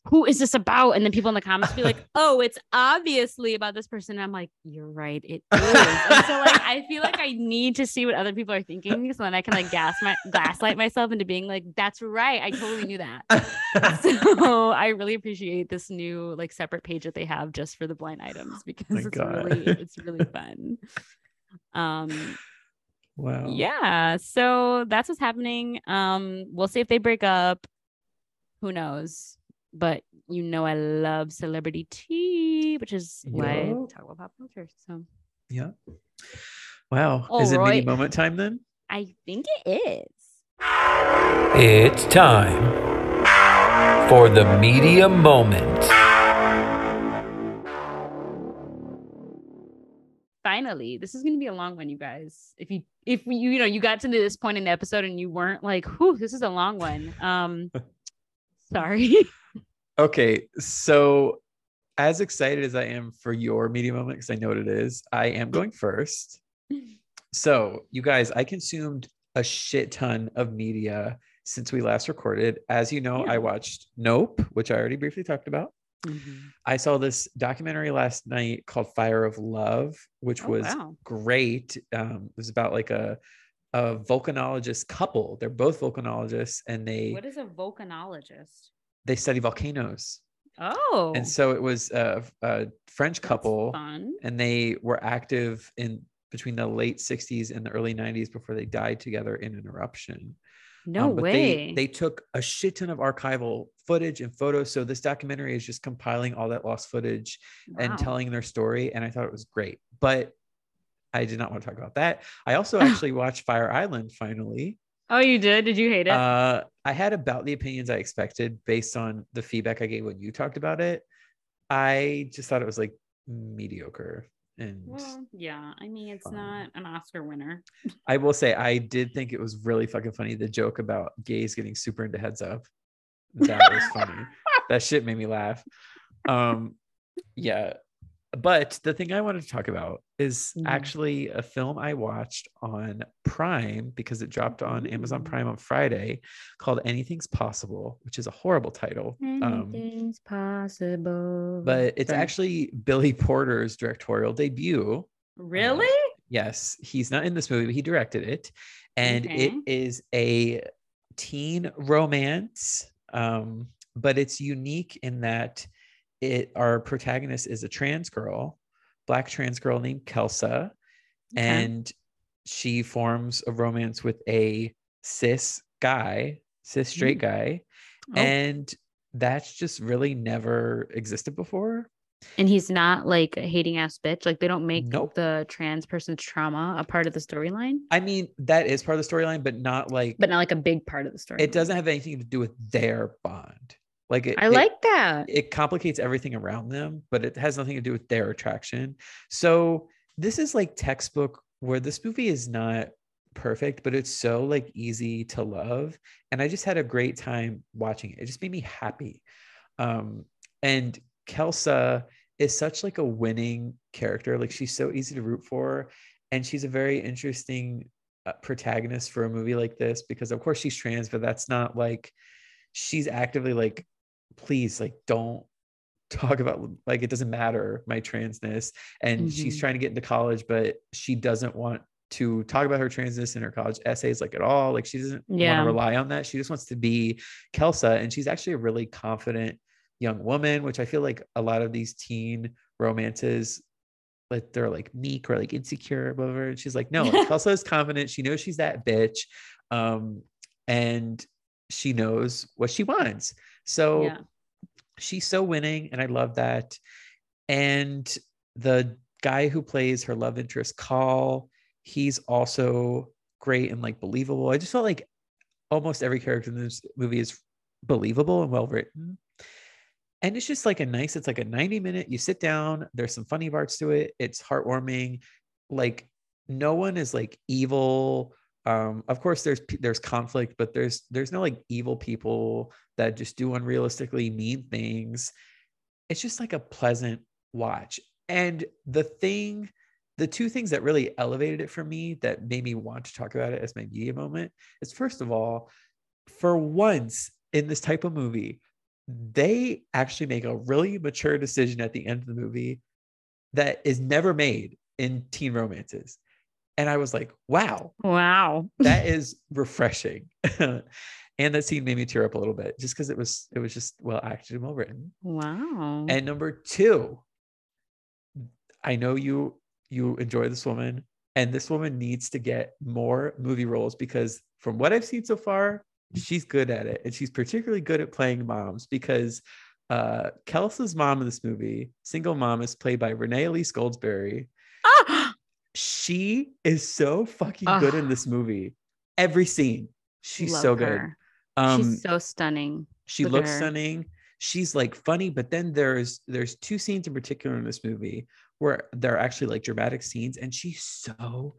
who is this about? And then people in the comments be like, <laughs> oh, it's obviously about this person. And I'm like, you're right, it is. so like I feel like I need to see what other people are thinking so then I can like gas my gaslight myself into being like, that's right. I totally knew that. <laughs> so I really appreciate this new like separate page that they have just for the blind items because oh it's God. really it's really fun. Um Wow. Yeah. So that's what's happening. Um, we'll see if they break up. Who knows? But you know I love celebrity tea, which is why I talk about pop culture. So yeah. Wow. All is it right. moment time then? I think it is. It's time for the media moment. Finally, this is going to be a long one, you guys. If you if you you know you got to this point in the episode and you weren't like, "Whew, this is a long one." Um, <laughs> sorry. <laughs> Okay, so as excited as I am for your media moment, because I know what it is, I am going first. <laughs> So, you guys, I consumed a shit ton of media since we last recorded. As you know, yeah. I watched Nope, which I already briefly talked about. Mm-hmm. I saw this documentary last night called Fire of Love, which oh, was wow. great. Um, it was about like a a volcanologist couple. They're both volcanologists, and they. What is a volcanologist? They study volcanoes. Oh. And so it was a, a French couple, and they were active in between the late 60s and the early 90s before they died together in an eruption. No um, way. They, they took a shit ton of archival footage and photos. So this documentary is just compiling all that lost footage wow. and telling their story. And I thought it was great. But I did not want to talk about that. I also <sighs> actually watched Fire Island finally. Oh, you did? Did you hate it? Uh, I had about the opinions I expected based on the feedback I gave when you talked about it. I just thought it was like mediocre. And well, yeah, I mean, it's fun. not an Oscar winner. I will say, I did think it was really fucking funny the joke about gays getting super into heads up. That was funny. <laughs> that shit made me laugh. Um, yeah, but the thing I wanted to talk about is mm. actually a film I watched on Prime because it dropped on Amazon Prime on Friday called Anything's Possible, which is a horrible title. Um, Anything's um, possible. But it's Sorry. actually Billy Porter's directorial debut. Really? Uh, yes. He's not in this movie, but he directed it. And okay. it is a teen romance. Um, but it's unique in that it our protagonist is a trans girl, black trans girl named Kelsa, okay. and she forms a romance with a cis guy, cis straight mm. guy, oh. and that's just really never existed before. And he's not like a hating ass bitch. Like they don't make nope. the trans person's trauma a part of the storyline. I mean, that is part of the storyline, but not like but not like a big part of the story. It doesn't have anything to do with their bond. Like it, I like that. It complicates everything around them, but it has nothing to do with their attraction. So this is like textbook where this movie is not perfect, but it's so like easy to love. And I just had a great time watching it. It just made me happy. Um, and Kelsa is such like a winning character. Like she's so easy to root for. And she's a very interesting uh, protagonist for a movie like this because of course she's trans, but that's not like she's actively like please like don't talk about like it doesn't matter my transness. And mm-hmm. she's trying to get into college but she doesn't want to talk about her transness in her college essays like at all. Like she doesn't yeah. want to rely on that. She just wants to be kelsa and she's actually a really confident young woman which i feel like a lot of these teen romances like they're like meek or like insecure whatever. And she's like no <laughs> kelsa is confident. She knows she's that bitch um and she knows what she wants so yeah. she's so winning, and I love that. And the guy who plays her love interest, Call, he's also great and like believable. I just felt like almost every character in this movie is believable and well written. and it's just like a nice it's like a 90 minute you sit down there's some funny parts to it it's heartwarming like no one is like evil um of course there's there's conflict but there's there's no like evil people that just do unrealistically mean things it's just like a pleasant watch and the thing the two things that really elevated it for me that made me want to talk about it as my media moment is first of all for once in this type of movie they actually make a really mature decision at the end of the movie that is never made in teen romances. And I was like, wow. Wow. <laughs> that is refreshing. <laughs> and that scene made me tear up a little bit just because it was it was just well acted and well written. Wow. And number two, I know you you enjoy this woman, and this woman needs to get more movie roles because from what I've seen so far, she's good at it and she's particularly good at playing moms because uh Kelsa's mom in this movie single mom is played by renee elise goldsberry ah! <gasps> <gasps> she is so fucking good in this movie every scene she's Love so good um she's so stunning she Look looks stunning she's like funny but then there's there's two scenes in particular in this movie where there are actually like dramatic scenes and she's so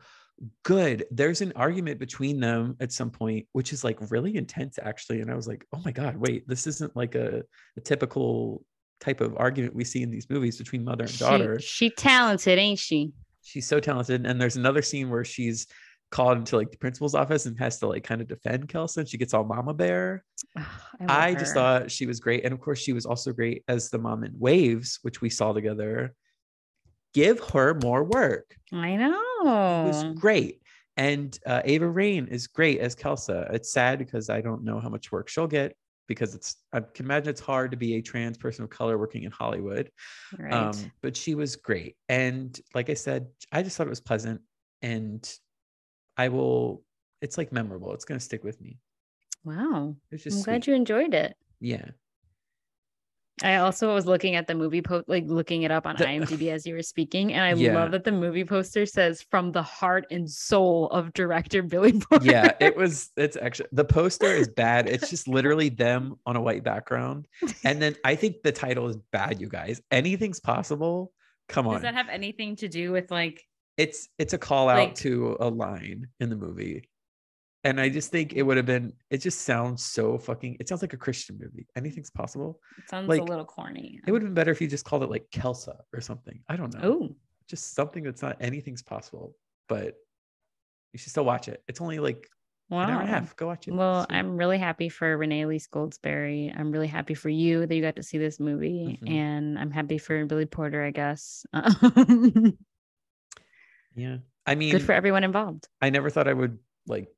good. There's an argument between them at some point, which is like really intense, actually. And I was like, oh my God, wait, this isn't like a, a typical type of argument we see in these movies between mother and daughter. She, she talented, ain't she? She's so talented. And there's another scene where she's called into like the principal's office and has to like kind of defend Kelsa. She gets all mama bear. Oh, I, I just thought she was great. And of course, she was also great as the mom in Waves, which we saw together give her more work. I know. It was great. And uh, Ava Raine is great as Kelsa. It's sad because I don't know how much work she'll get because it's I can imagine it's hard to be a trans person of color working in Hollywood. Right. Um, but she was great. And like I said, I just thought it was pleasant and I will it's like memorable. It's gonna stick with me. Wow. I'm sweet. glad you enjoyed it. Yeah. I also was looking at the movie post, like looking it up on the, IMDb as you were speaking, and I yeah. love that the movie poster says "from the heart and soul of director Billy <laughs> Porter." Yeah, it was. It's actually the poster is bad. It's just literally them on a white background, and then I think the title is bad. You guys, anything's possible. Come on. Does that have anything to do with like? It's it's a call out like, to a line in the movie. And I just think it would have been, it just sounds so fucking, it sounds like a Christian movie. Anything's possible. It sounds like, a little corny. It would have been better if you just called it like Kelsa or something. I don't know. Oh, just something that's not anything's possible, but you should still watch it. It's only like wow. an hour and a half. Go watch it. Well, so. I'm really happy for Renee Elise Goldsberry. I'm really happy for you that you got to see this movie. Mm-hmm. And I'm happy for Billy Porter, I guess. <laughs> yeah. I mean, good for everyone involved. I never thought I would like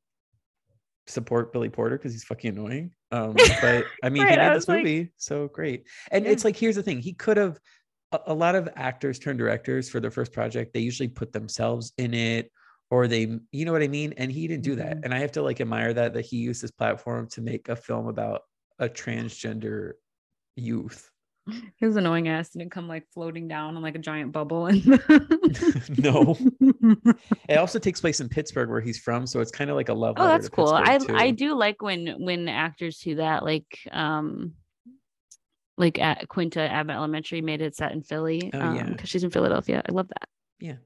support Billy Porter because he's fucking annoying. Um, <laughs> but I mean, right, he made this movie, like, so great. And yeah. it's like, here's the thing: he could have. A, a lot of actors turn directors for their first project. They usually put themselves in it, or they, you know what I mean. And he didn't do that. Mm-hmm. And I have to like admire that that he used his platform to make a film about a transgender youth his annoying ass didn't come like floating down on like a giant bubble. And <laughs> no, <laughs> <laughs> it also takes place in Pittsburgh, where he's from, so it's kind of like a love. Oh, that's cool. I too. I do like when when actors do that, like um, like at Quinta Abbott Elementary made it set in Philly. Oh, um, yeah, because she's in Philadelphia. I love that. Yeah.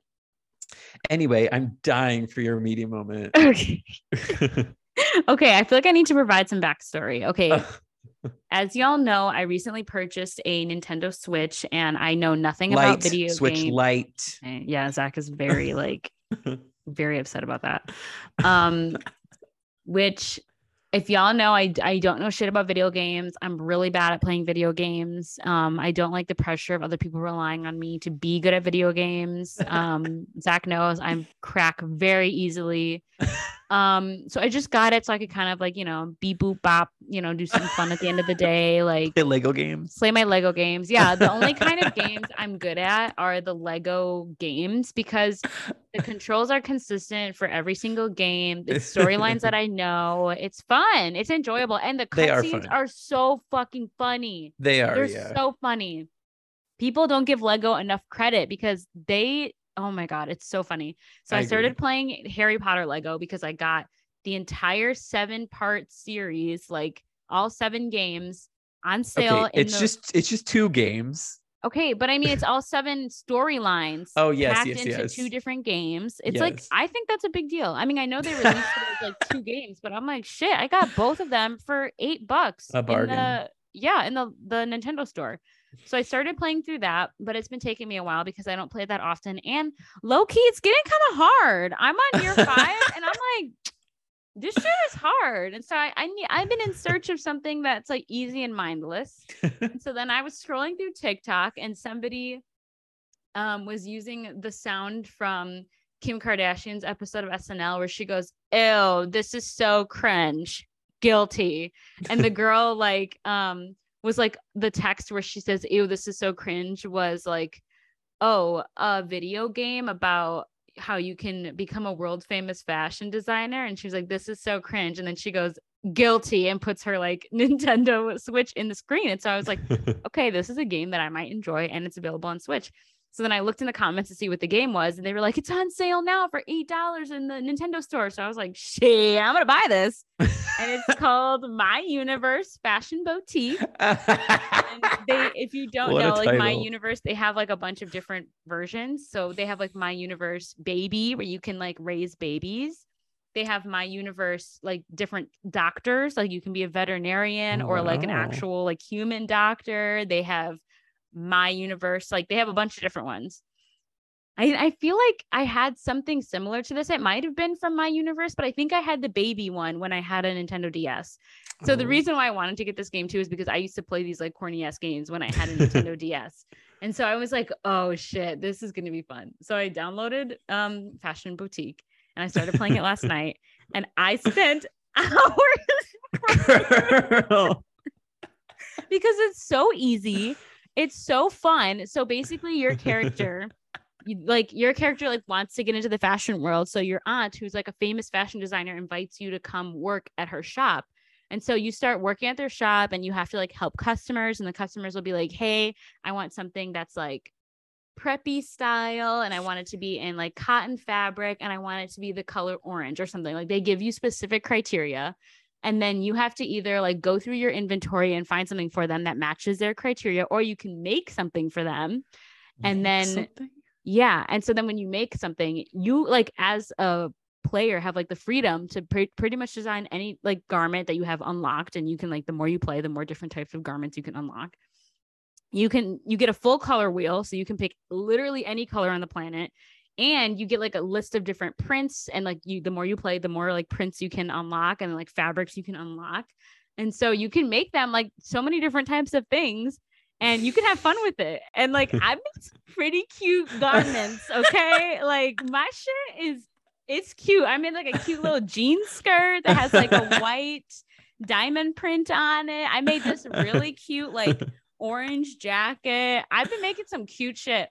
Anyway, I'm dying for your media moment. <laughs> Okay. <laughs> okay, I feel like I need to provide some backstory. Okay. As y'all know, I recently purchased a Nintendo Switch and I know nothing light, about video Switch games. Lite. Yeah, Zach is very like <laughs> very upset about that. Um which if y'all know I, I don't know shit about video games i'm really bad at playing video games um, i don't like the pressure of other people relying on me to be good at video games um, zach knows i'm crack very easily <laughs> um, so I just got it so I could kind of like, you know, be boop bop, you know, do some fun at the end of the day, <laughs> like play Lego games. Play my Lego games. Yeah. The only kind of <laughs> games I'm good at are the Lego games because the controls are consistent for every single game. The storylines that <laughs> I know, it's fun. It's enjoyable. And the cutscenes are, are, so fucking funny. They are. They're yeah. so funny. People don't give Lego enough credit because they oh my god, it's so funny. So I, I started playing Harry Potter Lego because I got the entire seven part series, like all seven games on sale. Okay, it's the- just it's just two games. Okay, but I mean, it's all seven storylines. Oh, yes, packed yes, into yes. two different games. It's like I think that's a big deal. I mean, I know they released like two games, but I'm like, shit, I got both of them for eight bucks. A in the- yeah, in the the Nintendo store. So I started playing through that, but it's been taking me a while because I don't play that often. And low key, it's getting kind of hard. I'm on year five, <laughs> and I'm like, this shit is hard. And so I, I need I've been in search of something that's like easy and mindless. And so then I was scrolling through TikTok and somebody um was using the sound from Kim Kardashian's episode of SNL where she goes, Ew, this is so cringe. Guilty. And the <laughs> girl like um was like the text where she says, Ew, this is so cringe was like, oh, a video game about how you can become a world famous fashion designer. And she was like, This is so cringe. And then she goes, guilty and puts her like <laughs> Nintendo Switch in the screen. And so I was like, <laughs> okay, this is a game that I might enjoy and it's available on Switch. So then I looked in the comments to see what the game was, and they were like, it's on sale now for $8 in the Nintendo store. So I was like, shit, I'm gonna buy this. <laughs> and it's called My Universe Fashion Boutique. And they, <laughs> if you don't What know, like My. Universe, they have like a bunch of different versions. So they have like My Universe Baby, where you can like raise babies. They have My Universe, like different doctors, like you can be a veterinarian Oh, or like an actual like human doctor. They have My Universe, like they have a bunch of different ones. I, I feel like I had something similar to this. It might have been from My Universe, but I think I had the baby one when I had a Nintendo DS. So the Oh. reason why I wanted to get this game too is because I used to play these like corny ass games when I had a <laughs> Nintendo DS. And so I was like, oh shit, this is gonna be fun. So I downloaded um Fashion Boutique and I started playing it last <laughs> night and I spent <laughs> hours because it's so easy. It's so fun. So basically your character like your character like wants to get into the fashion world. So your aunt, who's like a famous fashion designer, invites you to come work at her shop. And so you start working at their shop and you have to like help customers and the customers will be like, "Hey, I want something that's like preppy style and I want it to be in like cotton fabric and I want it to be the color orange or something." Like they give you specific criteria and then you have to either like go through your inventory and find something for them that matches their criteria or you can make something for them. And Make then- something? Yeah. And so then when you make something, you like as a player have like the freedom to pre- pretty much design any like garment that you have unlocked. And you can like the more you play, the more different types of garments you can unlock. You can you get a full color wheel, so you can pick literally any color on the planet. And you get like a list of different prints, and like you, the more you play, the more like prints you can unlock, and like fabrics you can unlock. And so you can make them like so many different types of things and you can have fun with it. And like <laughs> I made some pretty cute garments, okay? like my shit is it's cute. I made like a cute little <laughs> jean skirt that has like a white diamond print on it. I made this really cute like orange jacket. I've been making some cute shit.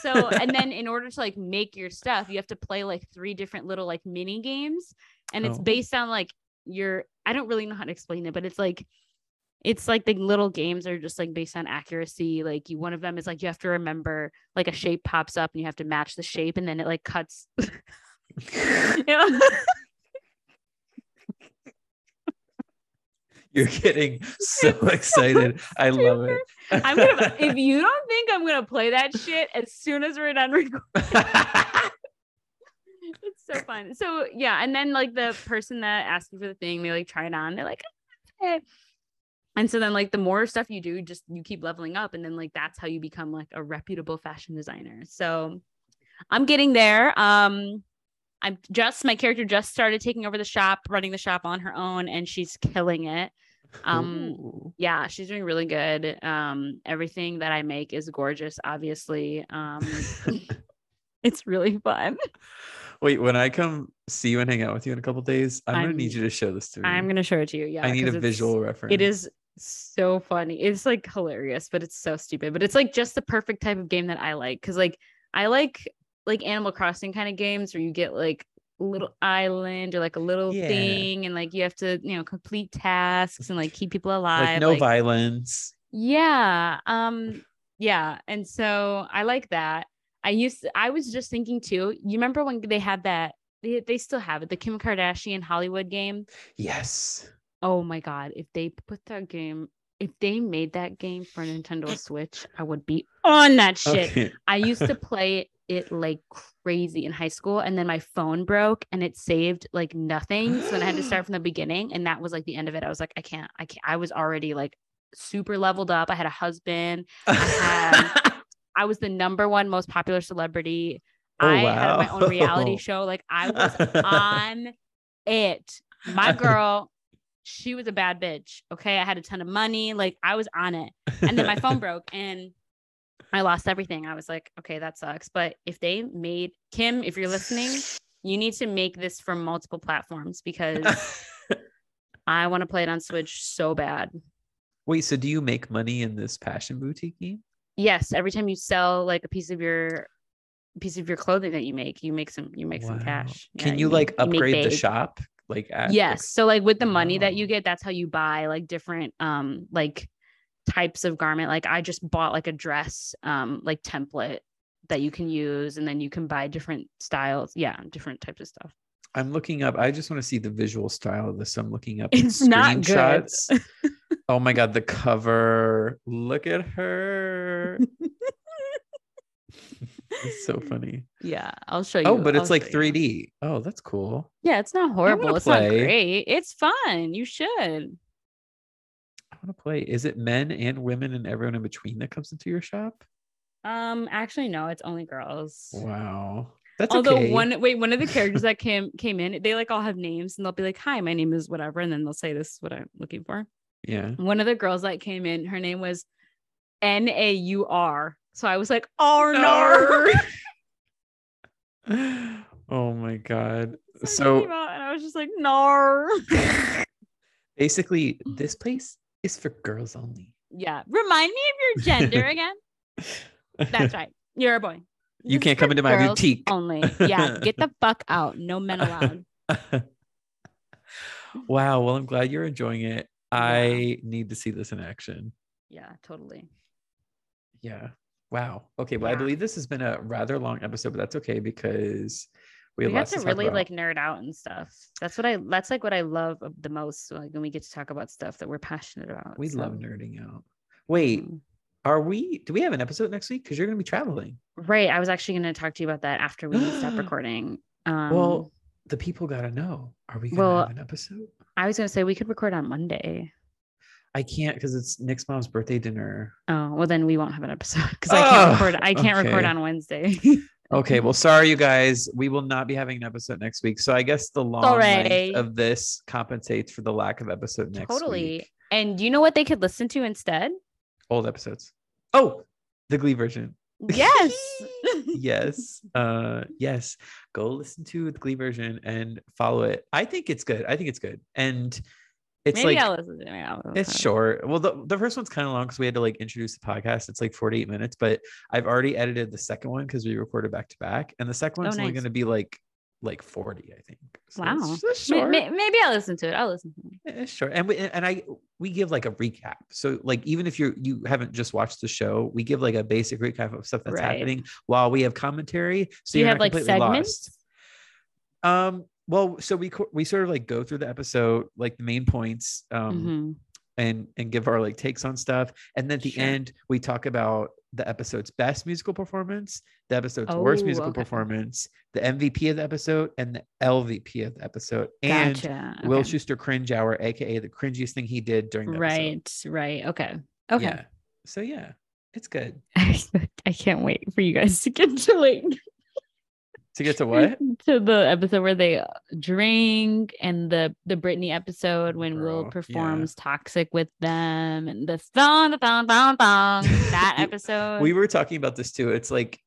So and then in order to like make your stuff, you have to play like three different little like mini games and it's Oh. based on like your I don't really know how to explain it, but it's like it's like the little games are just like based on accuracy. Like you, one of them is like you have to remember like a shape pops up and you have to match the shape, and then it like cuts. <laughs> You're getting so <laughs> excited. I love it. I'm gonna. If you don't think I'm gonna play that shit as soon as we're done recording, <laughs> it's so fun. So yeah, and then like the person that asked you for the thing, they like try it on. They're like, "Eh." And so then like the more stuff you do, just you keep leveling up, and then like that's how you become like a reputable fashion designer. So I'm getting there. Um, I'm just my character just started taking over the shop, running the shop on her own, and she's killing it. Um, Ooh. yeah she's doing really good um everything that i make is gorgeous obviously um <laughs> it's really fun Wait, when I come see you and hang out with you in a couple days, I'm, gonna need you to show this to me. i'm gonna show it to you yeah I need a visual reference. it is so funny it's like hilarious but it's so stupid but it's like just the perfect type of game that i like because like i like like animal crossing kind of games where you get like a little island or like a little Yeah. thing and like you have to you know complete tasks and like keep people alive like no like- violence. Yeah. Um yeah, and so I like that. I used I was just thinking too. You remember when they had that they, they still have it, the Kim Kardashian Hollywood game? Yes. Oh my god, if they put that game if they made that game for Nintendo Switch, I would be on that shit. Okay. <laughs> I used to play it like crazy in high school and then my phone broke and it saved like nothing. So then I had to <gasps> start from the beginning and that was like the end of it. I was like, I can't, I can't. I was already like super leveled up. I had a husband. I, had, <laughs> I was the number one most popular celebrity. Oh, I wow. had my own reality <laughs> show. Like I was on it. My girl she was a bad bitch. Okay. I had a ton of money. Like I was on it. And then my phone <laughs> broke and I lost everything. I was like, okay, that sucks. But if they made Kim, if you're listening, you need to make this from multiple platforms because <laughs> I want to play it on Switch so bad. Wait, so do you make money in this Fashion Boutique game? Yes. Every time you sell like a piece of your piece of your clothing that you make, you make some you make wow. some cash. Can you, you like upgrade the shop? Like at, yes so like with the money that you get that's how you buy like different um like types of garment. Like i just bought like a dress um like template that you can use and then you can buy different styles. Yeah different types of stuff. I'm looking up i just want to see the visual style of this. I'm looking up it's screenshots. <laughs> Oh my god the cover. Look at her <laughs> it's so <laughs> funny. Yeah, I'll show you. Oh, but it's I'll like 3D. You. Oh, that's cool. Yeah, it's not horrible. It's play. not great. It's fun. You should. I want to play. Is it men and women and everyone in between that comes into your shop? Um, actually, no, it's only girls. Wow. That's Although okay. one wait, one of the <laughs> characters that came came in, they like all have names and they'll be like, Hi, my name is whatever, and then they'll say this is what I'm looking for. Yeah. One of the girls that came in, her name was N A U R so I was like, oh no. <laughs> oh my god. So and I was just like, Nar. <laughs> Basically, this place is for girls only. Yeah. Remind me of your gender <laughs> again. That's right. You're a boy. You this can't come into my boutique. Only. Yeah. Get the fuck out. No men allowed. wow. Well, I'm glad you're enjoying it. Yeah. I need to see this in action. Yeah, totally. Yeah. Wow. Okay. Well, yeah. I believe this has been a rather long episode, but that's okay because we, we got to, to really about. like nerd out and stuff. That's what I. That's like what I love the most. Like when we get to talk about stuff that we're passionate about. We so. love nerding out. Wait, mm-hmm. are we? Do we have an episode next week? Because you're going to be traveling. Right. I was actually going to talk to you about that after we stop <gasps> recording. Um, well, the people got to know. Are we going to well, have an episode? I was going to say we could record on Monday. I can't because it's Nick's mom's birthday dinner. Oh well, then we won't have an episode because I can't oh, record. I can't okay. record on Wednesday. <laughs> okay, well, sorry you guys. We will not be having an episode next week. So I guess the long length of this compensates for the lack of episode next week. totally. week. And you know what they could listen to instead? Old episodes. Oh, the Glee version. Yes. <laughs> yes. Uh yes. Go listen to the Glee version and follow it. I think it's good. I think it's good. And it's Maybe like I'll listen to it. it's short. Well, the, the first one's kind of long because we had to like introduce the podcast. It's like 48 minutes, but I've already edited the second one because we recorded back to back. And the second oh, one's oh, nice. only going to be like like 40, I think. So wow. It's. Maybe I'll listen to it. I'll listen to it. It's short. And we and I we give like a recap. So like even if you're you haven't just watched the show, we give like a basic recap of stuff that's right. happening while we have commentary. So you have like segments. Lost. Um well so we we sort of like go through the episode like the main points um mm-hmm. and and give our like takes on stuff and then at the sure. end we talk about the episode's best musical performance the episode's oh, worst musical okay. performance the mvp of the episode and the lvp of the episode and gotcha. will okay. schuester cringe hour aka the cringiest thing he did during the episode. right episode. right okay okay yeah so yeah it's good <laughs> i can't wait for you guys to get to like to get to what? <laughs> to the episode where they uh, drink and the the Britney episode when Bro, Will performs yeah. toxic with them and the thong, the thong, thong, thong. That <laughs> episode. we were talking about this too. It's like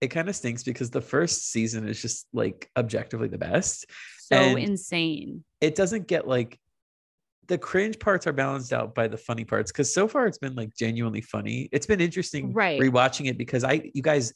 it kind of stinks because the first season is just like objectively the best. So and insane. It doesn't get like the cringe parts are balanced out by the funny parts because so far it's been like genuinely funny. It's been interesting right. rewatching it because I you guys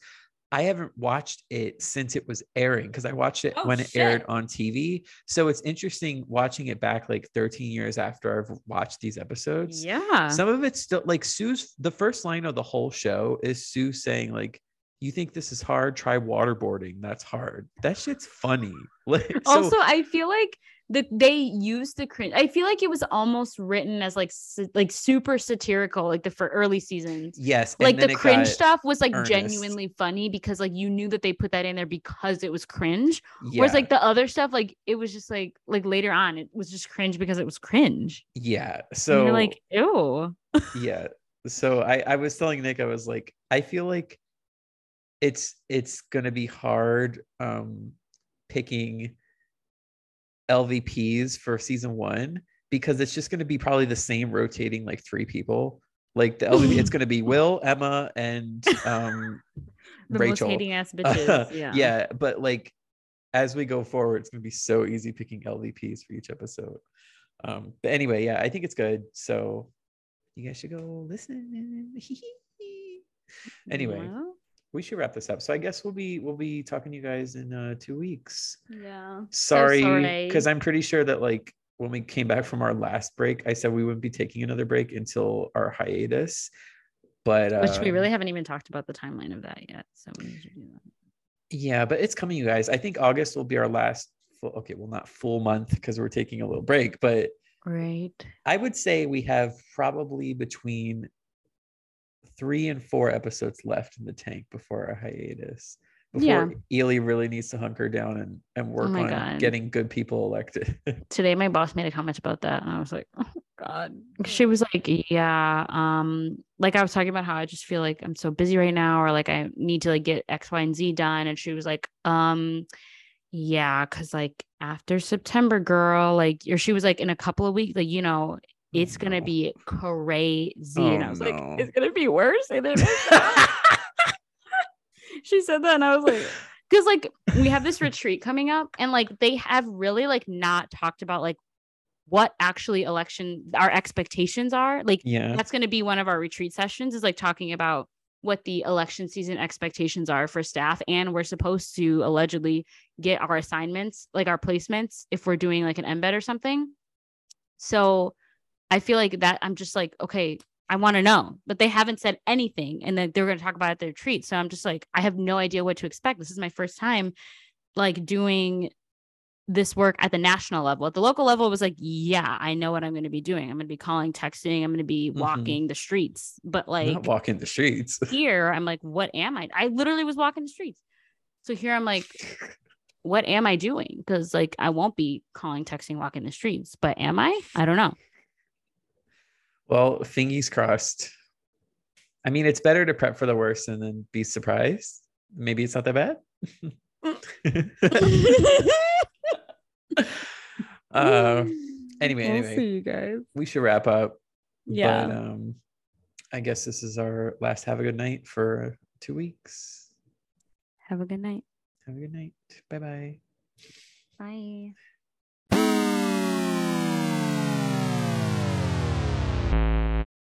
I haven't watched it since it was airing because I watched it oh, when it shit. aired on TV. So it's interesting watching it back like 13 years after I've watched these episodes. Yeah. Some of it's still like Sue's the first line of the whole show is Sue saying, like, you think this is hard? Try waterboarding. That's hard. That shit's funny. <laughs> so, also, I feel like the they used the cringe. I feel like it was almost written as like like super satirical, like the for early seasons. Yes, like the cringe stuff was like earnest. genuinely funny because like you knew that they put that in there because it was cringe. Yeah. Whereas like the other stuff, like it was just like like later on, it was just cringe because it was cringe. Yeah. So you're like, ew. <laughs> yeah. So I I was telling Nick, I was like, I feel like it's it's gonna be hard um picking LVPs for season one because it's just going to be probably the same rotating like three people. Like the LVP, it's going to be <laughs> Will, Emma, and um, <laughs> the Rachel. most hating ass <laughs> bitches. yeah. yeah, but like as we go forward, it's going to be so easy picking LVPs for each episode. Um, but anyway, yeah, I think it's good. So you guys should go listen. anyway, we should wrap this up. So I guess we'll be we'll be talking to you guys in uh, two weeks. Yeah. Sorry, because so I'm pretty sure that like when we came back from our last break, I said we wouldn't be taking another break until our hiatus. But uh, which we really haven't even talked about the timeline of that yet. So we need to do that. Yeah, but it's coming, you guys. I think August will be our last full. Okay, well, not full month because we're taking a little break, but right. I would say we have probably between three and four episodes left in the tank before a hiatus. Before yeah. Ely really needs to hunker down and, and work oh on God. getting good people elected. <laughs> Today my boss made a comment about that and I was like, oh God. She was like, Yeah, um, like I was talking about how I just feel like I'm so busy right now, or like I need to like get X, Y, and Z done. And she was like, um, yeah, because like after September, girl, like, or she was like, in a couple of weeks, like, you know, it's gonna be crazy. Oh, and I oh, was no. like, it's gonna be worse. And then <laughs> <laughs> she said that, and I was like, <laughs> because like we have this retreat coming up, and like they have really like not talked about like what actually election our expectations are. Like, yeah, that's gonna be one of our retreat sessions. Is like talking about what the election season expectations are for staff and we're supposed to allegedly get our assignments like our placements if we're doing like an embed or something so I feel like that I'm just like, okay, I want to know, but they haven't said anything and then they're going to talk about it at their retreat. So I'm just like, I have no idea what to expect. This is my first time like doing this work at the national level. At the local level, it was like, yeah, I know what I'm going to be doing. I'm going to be calling, texting, I'm going to be mm-hmm. walking mm-hmm. the streets. But like, Not walking the streets. <laughs> here, I'm like, what am I? I literally was walking the streets. So here I'm like, <laughs> what am I doing? Because like, I won't be calling, texting, walking the streets, but am I? I don't know. Well, fingers crossed. I mean, it's better to prep for the worst and then be surprised. Maybe it's not that bad. <laughs> uh, anyway, we'll anyway, see you guys. We should wrap up. Yeah. But, um, I guess this is our last have a good night for two weeks. Have a good night. Have a good night. Bye-bye. Bye.